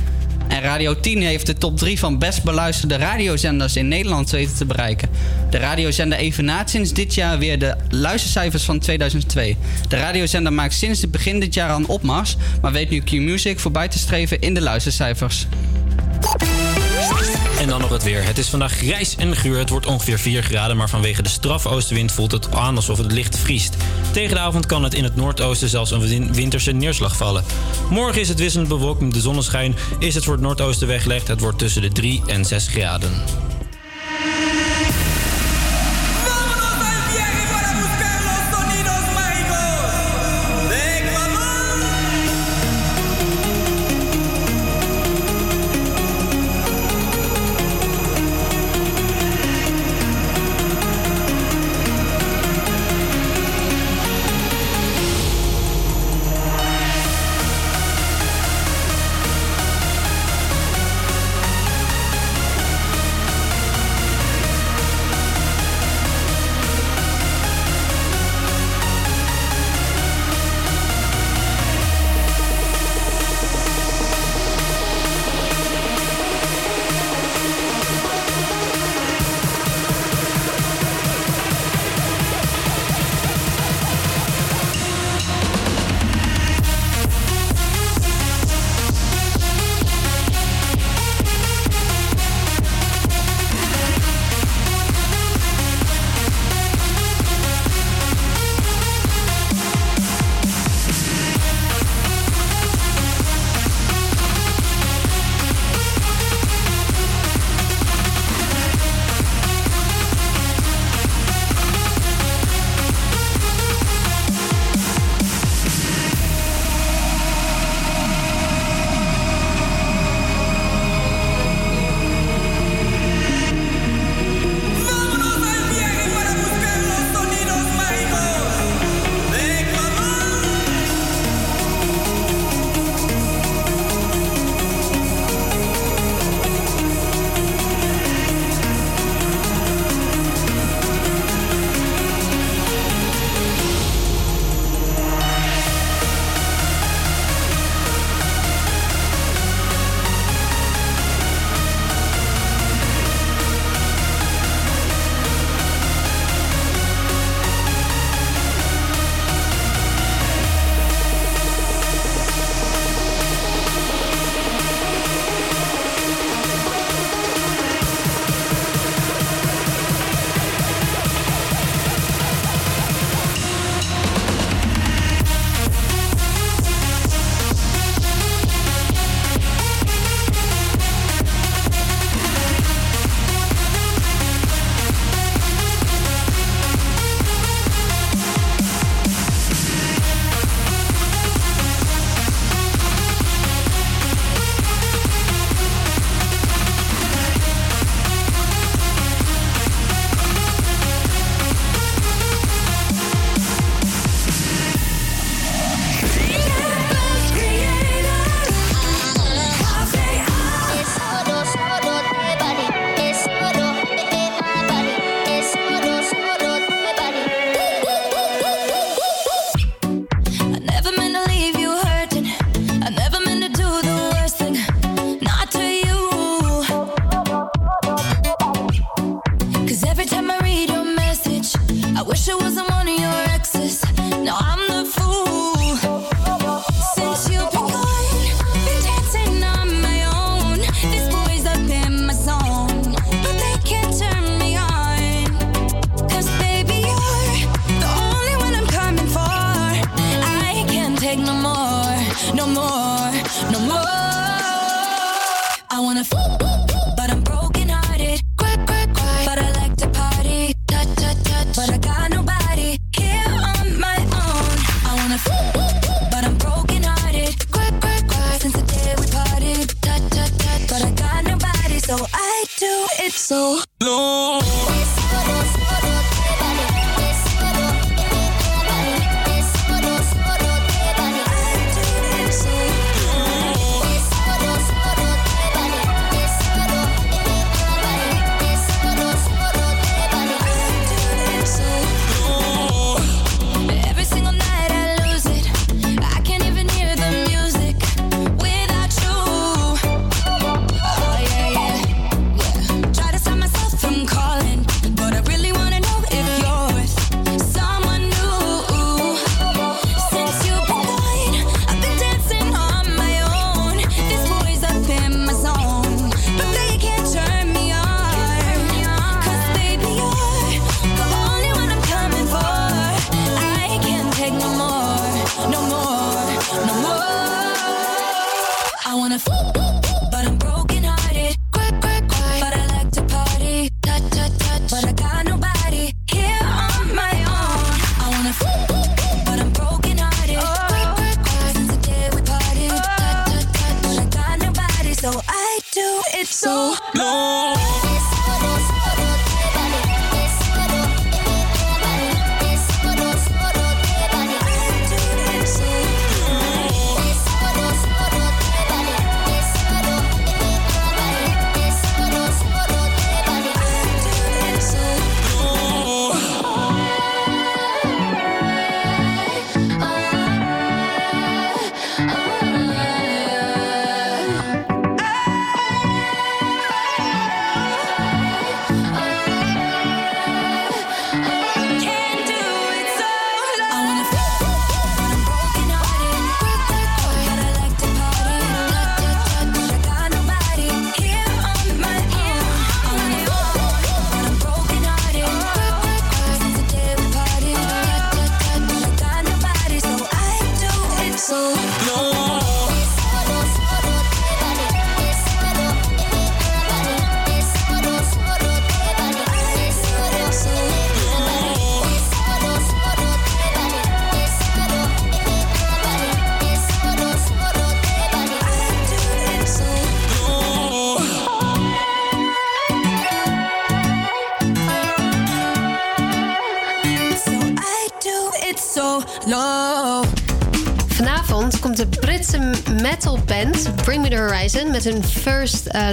[SPEAKER 17] En Radio 10 heeft de top 3 van best beluisterde radiozenders in Nederland weten te bereiken. De radiozender evenaart sinds dit jaar weer de luistercijfers van 2002. De radiozender maakt sinds het begin dit jaar aan opmars, maar weet nu Q-Music voorbij te streven in de luistercijfers.
[SPEAKER 21] En dan nog het weer. Het is vandaag grijs en guur. Het wordt ongeveer 4 graden, maar vanwege de strafoostenwind voelt het aan alsof het licht vriest. Tegen de avond kan het in het noordoosten zelfs een win- winterse neerslag vallen. Morgen is het wisselend bewolkt met de zonneschijn. Is het voor het noordoosten weggelegd. Het wordt tussen de 3 en 6 graden.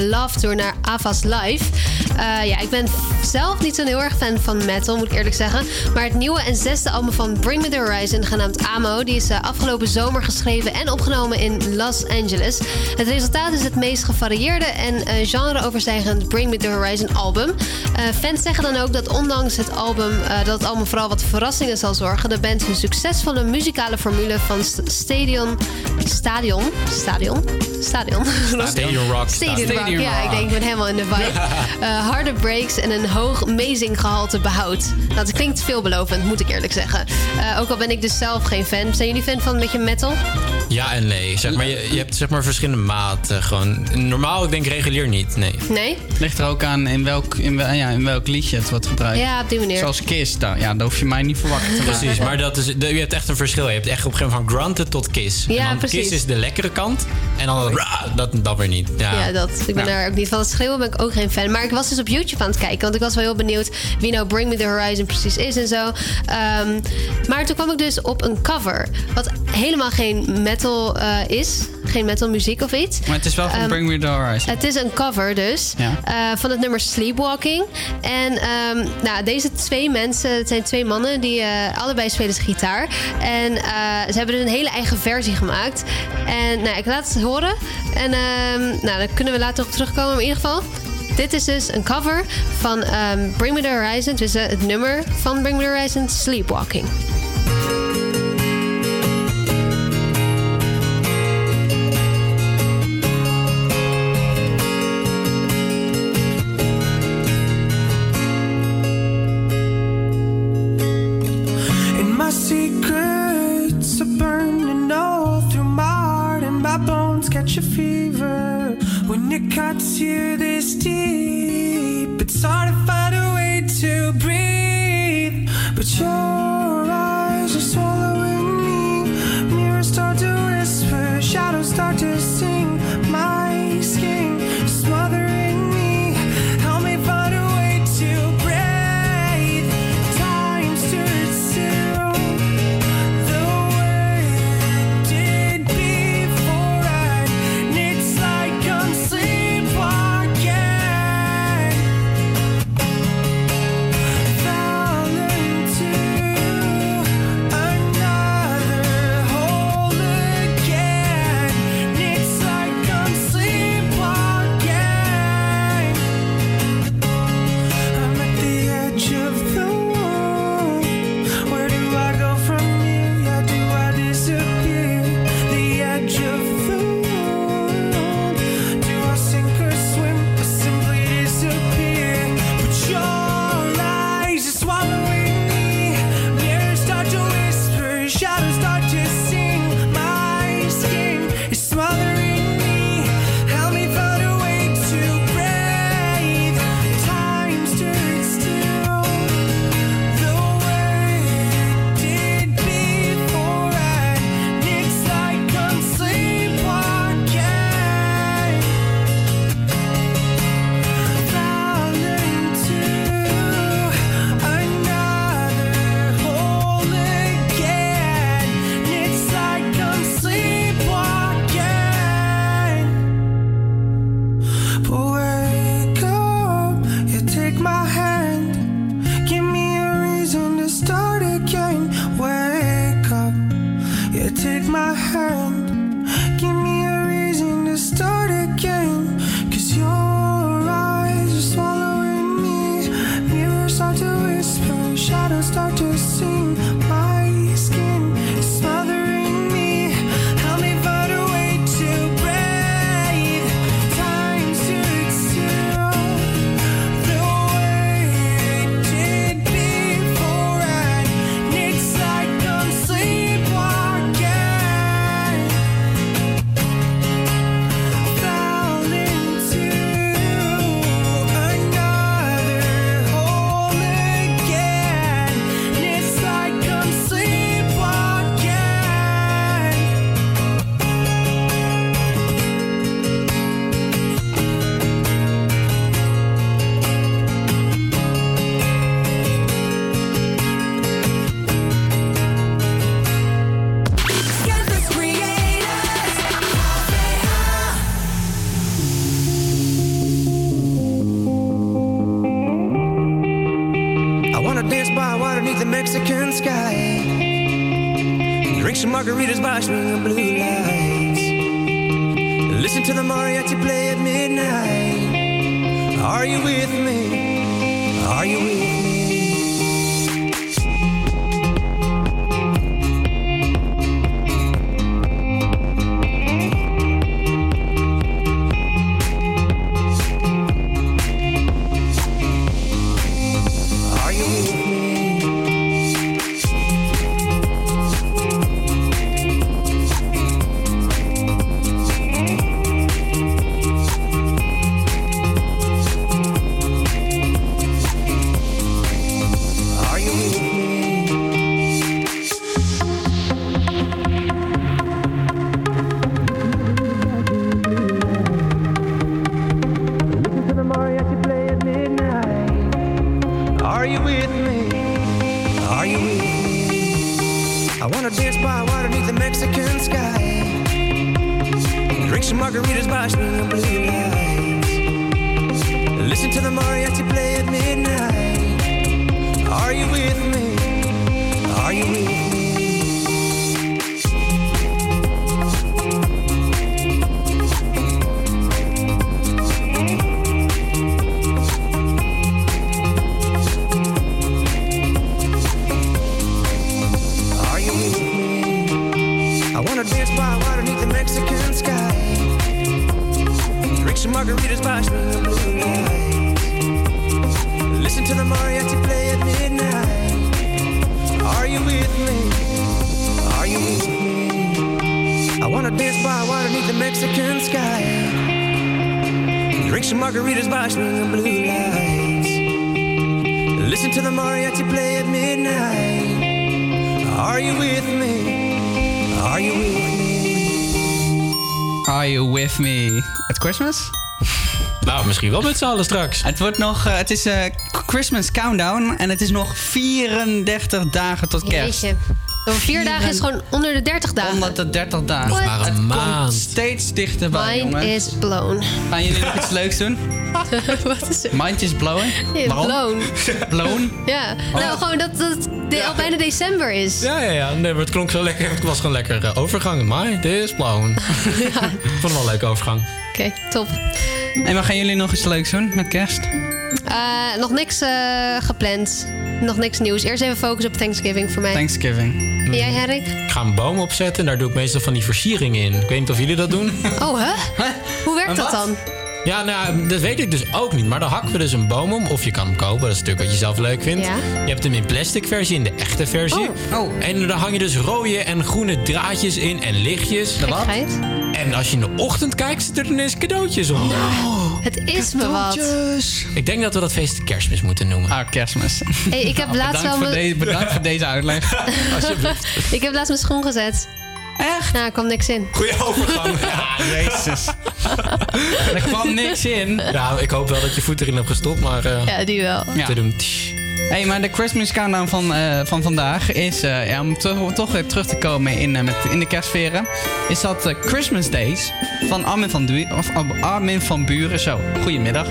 [SPEAKER 11] Love tour naar Ava's Live. Eh, ja, ik ben zelf niet zo'n heel erg fan van metal, moet ik eerlijk zeggen. Maar het nieuwe en zesde album van Bring Me The Horizon, genaamd Amo... die is eh, afgelopen zomer geschreven en opgenomen in Los Angeles. Het resultaat is het meest gevarieerde en eh, genre-overstijgend Bring Me The Horizon album. Eh, fans zeggen dan ook dat ondanks het album... eh, dat het album vooral wat verrassingen zal zorgen... de band hun succesvolle muzikale formule van st- stadion... Stadion? Stadion? Stadion.
[SPEAKER 21] Rock.
[SPEAKER 11] Stadium Rock, ja, ik denk ik ben helemaal in de vibe. Eh, harde breaks en een hoog amazing gehalte behoudt. Dat klinkt veelbelovend, moet ik eerlijk zeggen. Eh, ook al ben ik dus zelf geen fan. Zijn jullie fan van een beetje metal?
[SPEAKER 21] Ja en nee. Zeg maar, je, je hebt zeg maar verschillende maten. Gewoon. Normaal, ik denk regulier niet. Nee.
[SPEAKER 11] Nee?
[SPEAKER 17] Ligt er ook aan in welk, in, wel- ja, in welk liedje het wordt gebruikt.
[SPEAKER 11] Ja, op die manier.
[SPEAKER 17] Zoals Kiss, daar, ja, daar hoef je mij niet verwachten.
[SPEAKER 21] Precies, maar dat is, de- je hebt echt een verschil. Je hebt echt op een gegeven moment van grunted tot kiss.
[SPEAKER 11] Ja,
[SPEAKER 21] en dan
[SPEAKER 11] precies.
[SPEAKER 21] Kiss is de lekkere kant. En dan dat, dat weer niet. Ja,
[SPEAKER 11] Ja, dat. Ik ben daar ook niet van. Het schreeuwen ben ik ook geen fan. Maar ik was dus op YouTube aan het kijken. Want ik was wel heel benieuwd wie nou Bring Me The Horizon precies is en zo. Ehm, maar toen kwam ik dus op een cover. Wat helemaal geen metal eh, is. Geen metal muziek of iets.
[SPEAKER 17] Maar het is wel van
[SPEAKER 11] Ehm,
[SPEAKER 17] Bring Me The Horizon.
[SPEAKER 11] Het is een cover dus.
[SPEAKER 17] Ja.
[SPEAKER 11] eh, van het nummer Sleepwalking. En ehm, nou, deze twee mensen, het zijn twee mannen, die eh, allebei spelen ze gitaar. En ze hebben dus een hele eigen versie gemaakt. En nou, ik laat het horen. En ehm, nou, dan kunnen we later op terugkomen. Maar in ieder geval, dit is dus een cover van Bring Me The Horizon. Dus het nummer van Bring Me The Horizon, Sleepwalking.
[SPEAKER 10] it cuts you this deep. It's hard to find a way to breathe, but
[SPEAKER 17] you're. Christmas?
[SPEAKER 21] Nou, misschien wel met z'n allen straks.
[SPEAKER 17] Het wordt nog, eh, het is eh, Christmas Countdown en het is nog 34 dagen tot kerst.
[SPEAKER 11] Jeetje. Over vier dagen is gewoon onder de 30 dagen.
[SPEAKER 17] Onder de 30 dagen.
[SPEAKER 11] Nog maar een
[SPEAKER 17] het
[SPEAKER 21] maand.
[SPEAKER 17] komt steeds dichterbij,
[SPEAKER 11] Mind
[SPEAKER 17] jongens.
[SPEAKER 11] is blown.
[SPEAKER 17] Gaan jullie nog iets leuks doen?
[SPEAKER 11] Wat is het?
[SPEAKER 17] Mind is blown?
[SPEAKER 11] Ja, blown.
[SPEAKER 17] Blown?
[SPEAKER 11] Ja, nou gewoon dat, het de- al bijna december is.
[SPEAKER 21] Ja, ja, ja. Nee, maar het klonk zo lekker. Het was gewoon lekker eh, overgang. My, this is blown. Ik vond het wel een leuke overgang.
[SPEAKER 11] Oké, top.
[SPEAKER 17] En wat gaan jullie nog iets leuks doen met kerst?
[SPEAKER 11] Eh, nog niks eh, gepland. Nog niks nieuws. Eerst even focussen op Thanksgiving voor mij.
[SPEAKER 17] Thanksgiving.
[SPEAKER 11] En jij, Henrik?
[SPEAKER 21] Ik ga een boom opzetten en daar doe ik meestal van die versieringen in. Ik weet niet of jullie dat doen.
[SPEAKER 11] Oh, hè? Hoe werkt dat dan?
[SPEAKER 21] Ja, nou, dat weet ik dus ook niet. Maar dan hakken we dus een boom om. Of je kan hem kopen, dat is natuurlijk wat je zelf leuk vindt.
[SPEAKER 11] Ja.
[SPEAKER 21] Je hebt hem in plastic versie, in de echte versie.
[SPEAKER 17] Oh.
[SPEAKER 21] En daar hang je dus rode en groene draadjes in en lichtjes.
[SPEAKER 11] Gekheid.
[SPEAKER 21] En als je in de ochtend kijkt, zitten er ineens cadeautjes onder.
[SPEAKER 11] Het is me wat.
[SPEAKER 21] Ik denk dat we dat feest kerstmis moeten noemen.
[SPEAKER 17] Ah, kerstmis.
[SPEAKER 11] Hey, ik heb laatst wel
[SPEAKER 17] Bedankt voor,
[SPEAKER 11] mijn-
[SPEAKER 17] de- bedankt voor deze uitleg.
[SPEAKER 21] Alsjeblieft.
[SPEAKER 11] Ik heb laatst mijn schoen gezet.
[SPEAKER 17] Echt?
[SPEAKER 11] Nou, er kwam niks in.
[SPEAKER 21] Goeie overgang.
[SPEAKER 17] Ja, jezus. er kwam niks in.
[SPEAKER 21] Ja, ik hoop wel dat je voet erin hebt gestopt, maar... eh,
[SPEAKER 11] Ja, die wel.
[SPEAKER 17] Ja. Hey, maar de Christmas countdown van, eh, van vandaag is, eh, ja, om toch, weer terug te komen in, eh, met, in de kerstsferen, is dat Christmas Days van Armin van, Du of, oh, Armin van Buren. Zo, goedemiddag.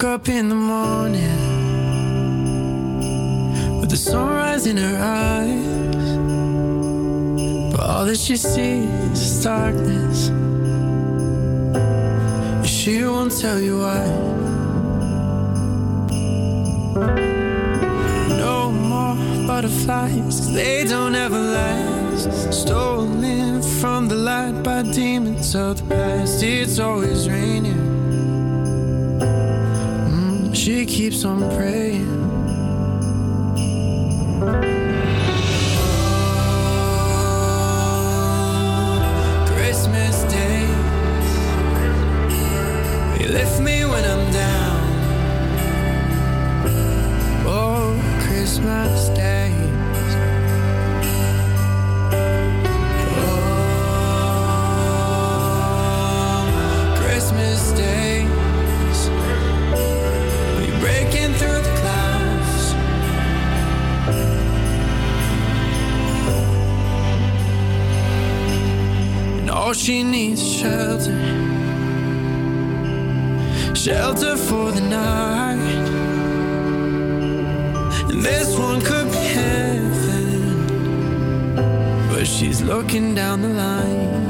[SPEAKER 10] Woke up in the morning with the sunrise in her eyes. But all that she sees is darkness. She won't tell you why. No more butterflies, they don't ever last. Stolen from the light by demons of the past. It's always raining. She keeps on praying. Christmas days, you lift me when I'm down. Oh, Christmas days. Oh, Christmas days. She needs is shelter. Shelter for the night. And this one could be heaven. But she's looking down the line.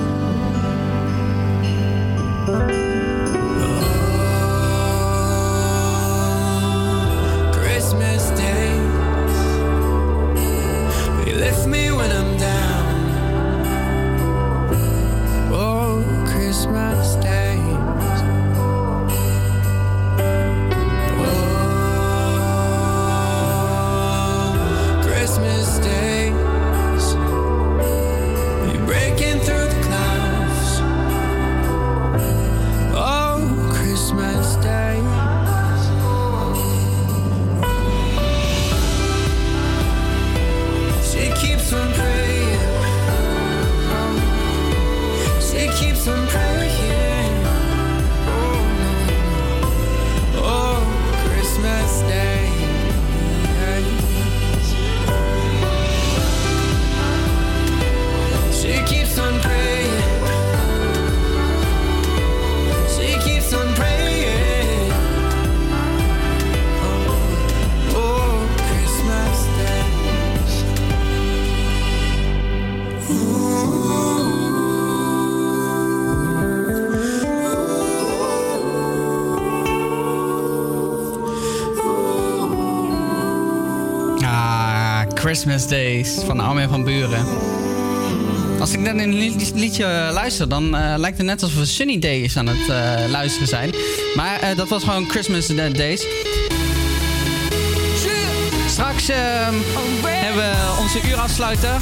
[SPEAKER 10] Christmas Days
[SPEAKER 17] van Armin van Buren.
[SPEAKER 12] Als ik net een liedje eh, luister, dan eh, lijkt het net alsof we Sunny Days aan het eh, luisteren zijn. Maar dat was gewoon Christmas Days. Straks ehm, hebben we onze uur afsluiten.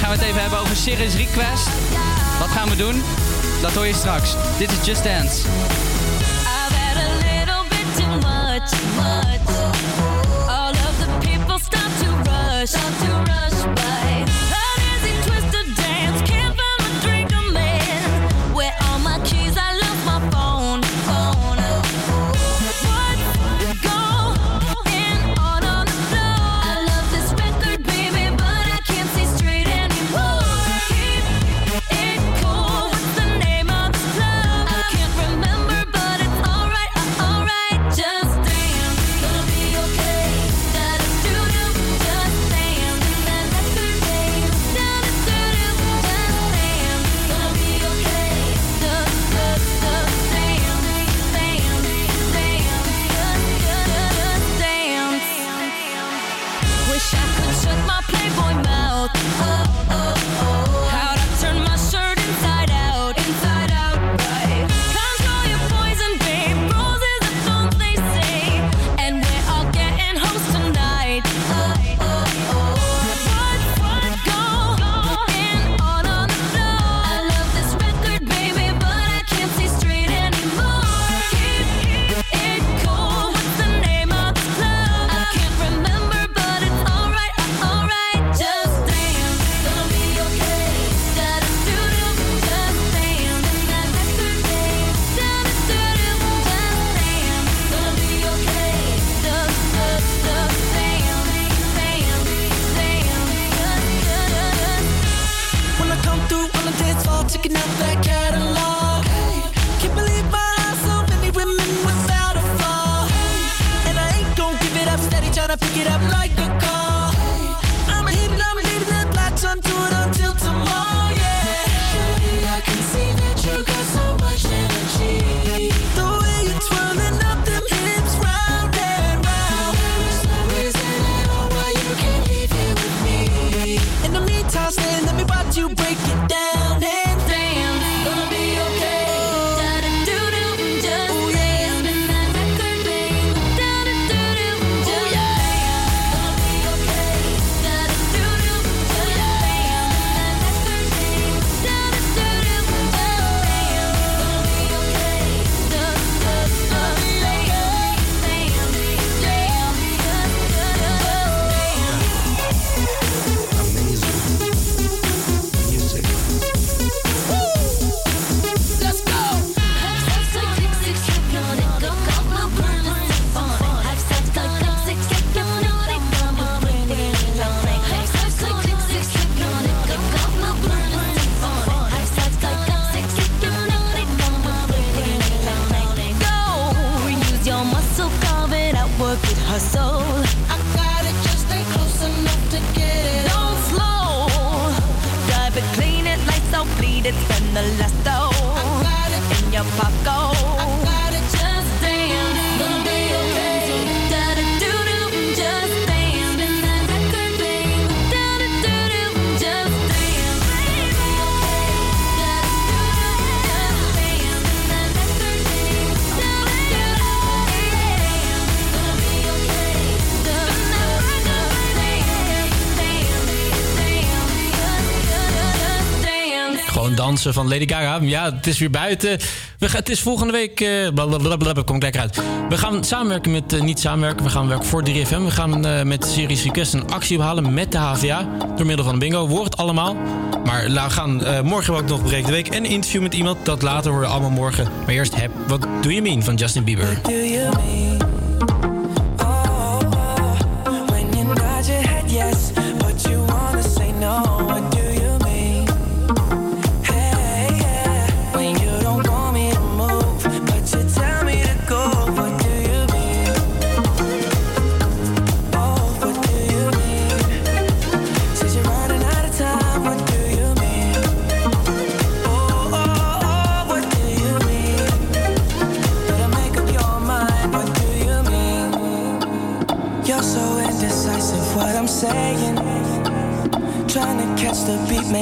[SPEAKER 12] Gaan we het even hebben over Series Request. Wat gaan we doen? Dat hoor je straks. Dit is Just Dance.
[SPEAKER 26] van Lady Gaga. Ja, het is weer buiten. We gaan, het is volgende week... Uh, kom ik lekker uit. We gaan samenwerken met... Eh, niet samenwerken, we gaan werken voor 3FM. We gaan eh, met Series Request een actie ophalen met de HVA. Door middel van bingo. Wordt allemaal. Maar we gaan uh, morgen ook nog Breek de Week. En interview met iemand. Dat later worden we allemaal morgen. Maar eerst heb... Wat doe je mean van Justin Bieber?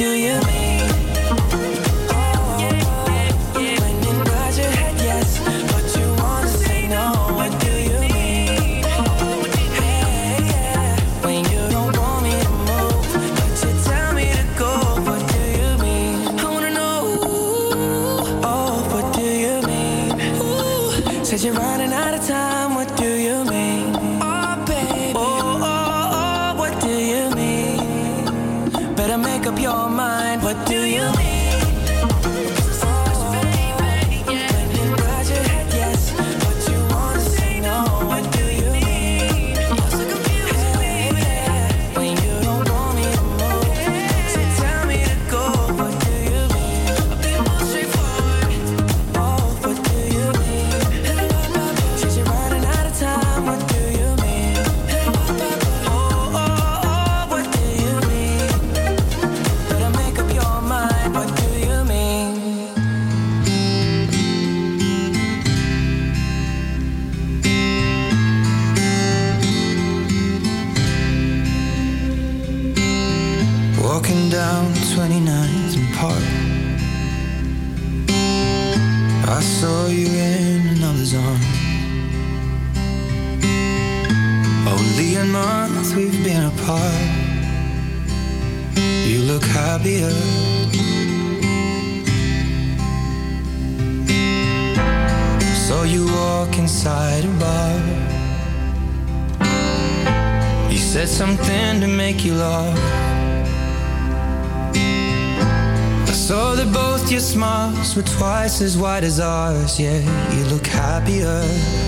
[SPEAKER 26] Do you
[SPEAKER 14] smiles were twice as wide as ours. Yeah, you look happier.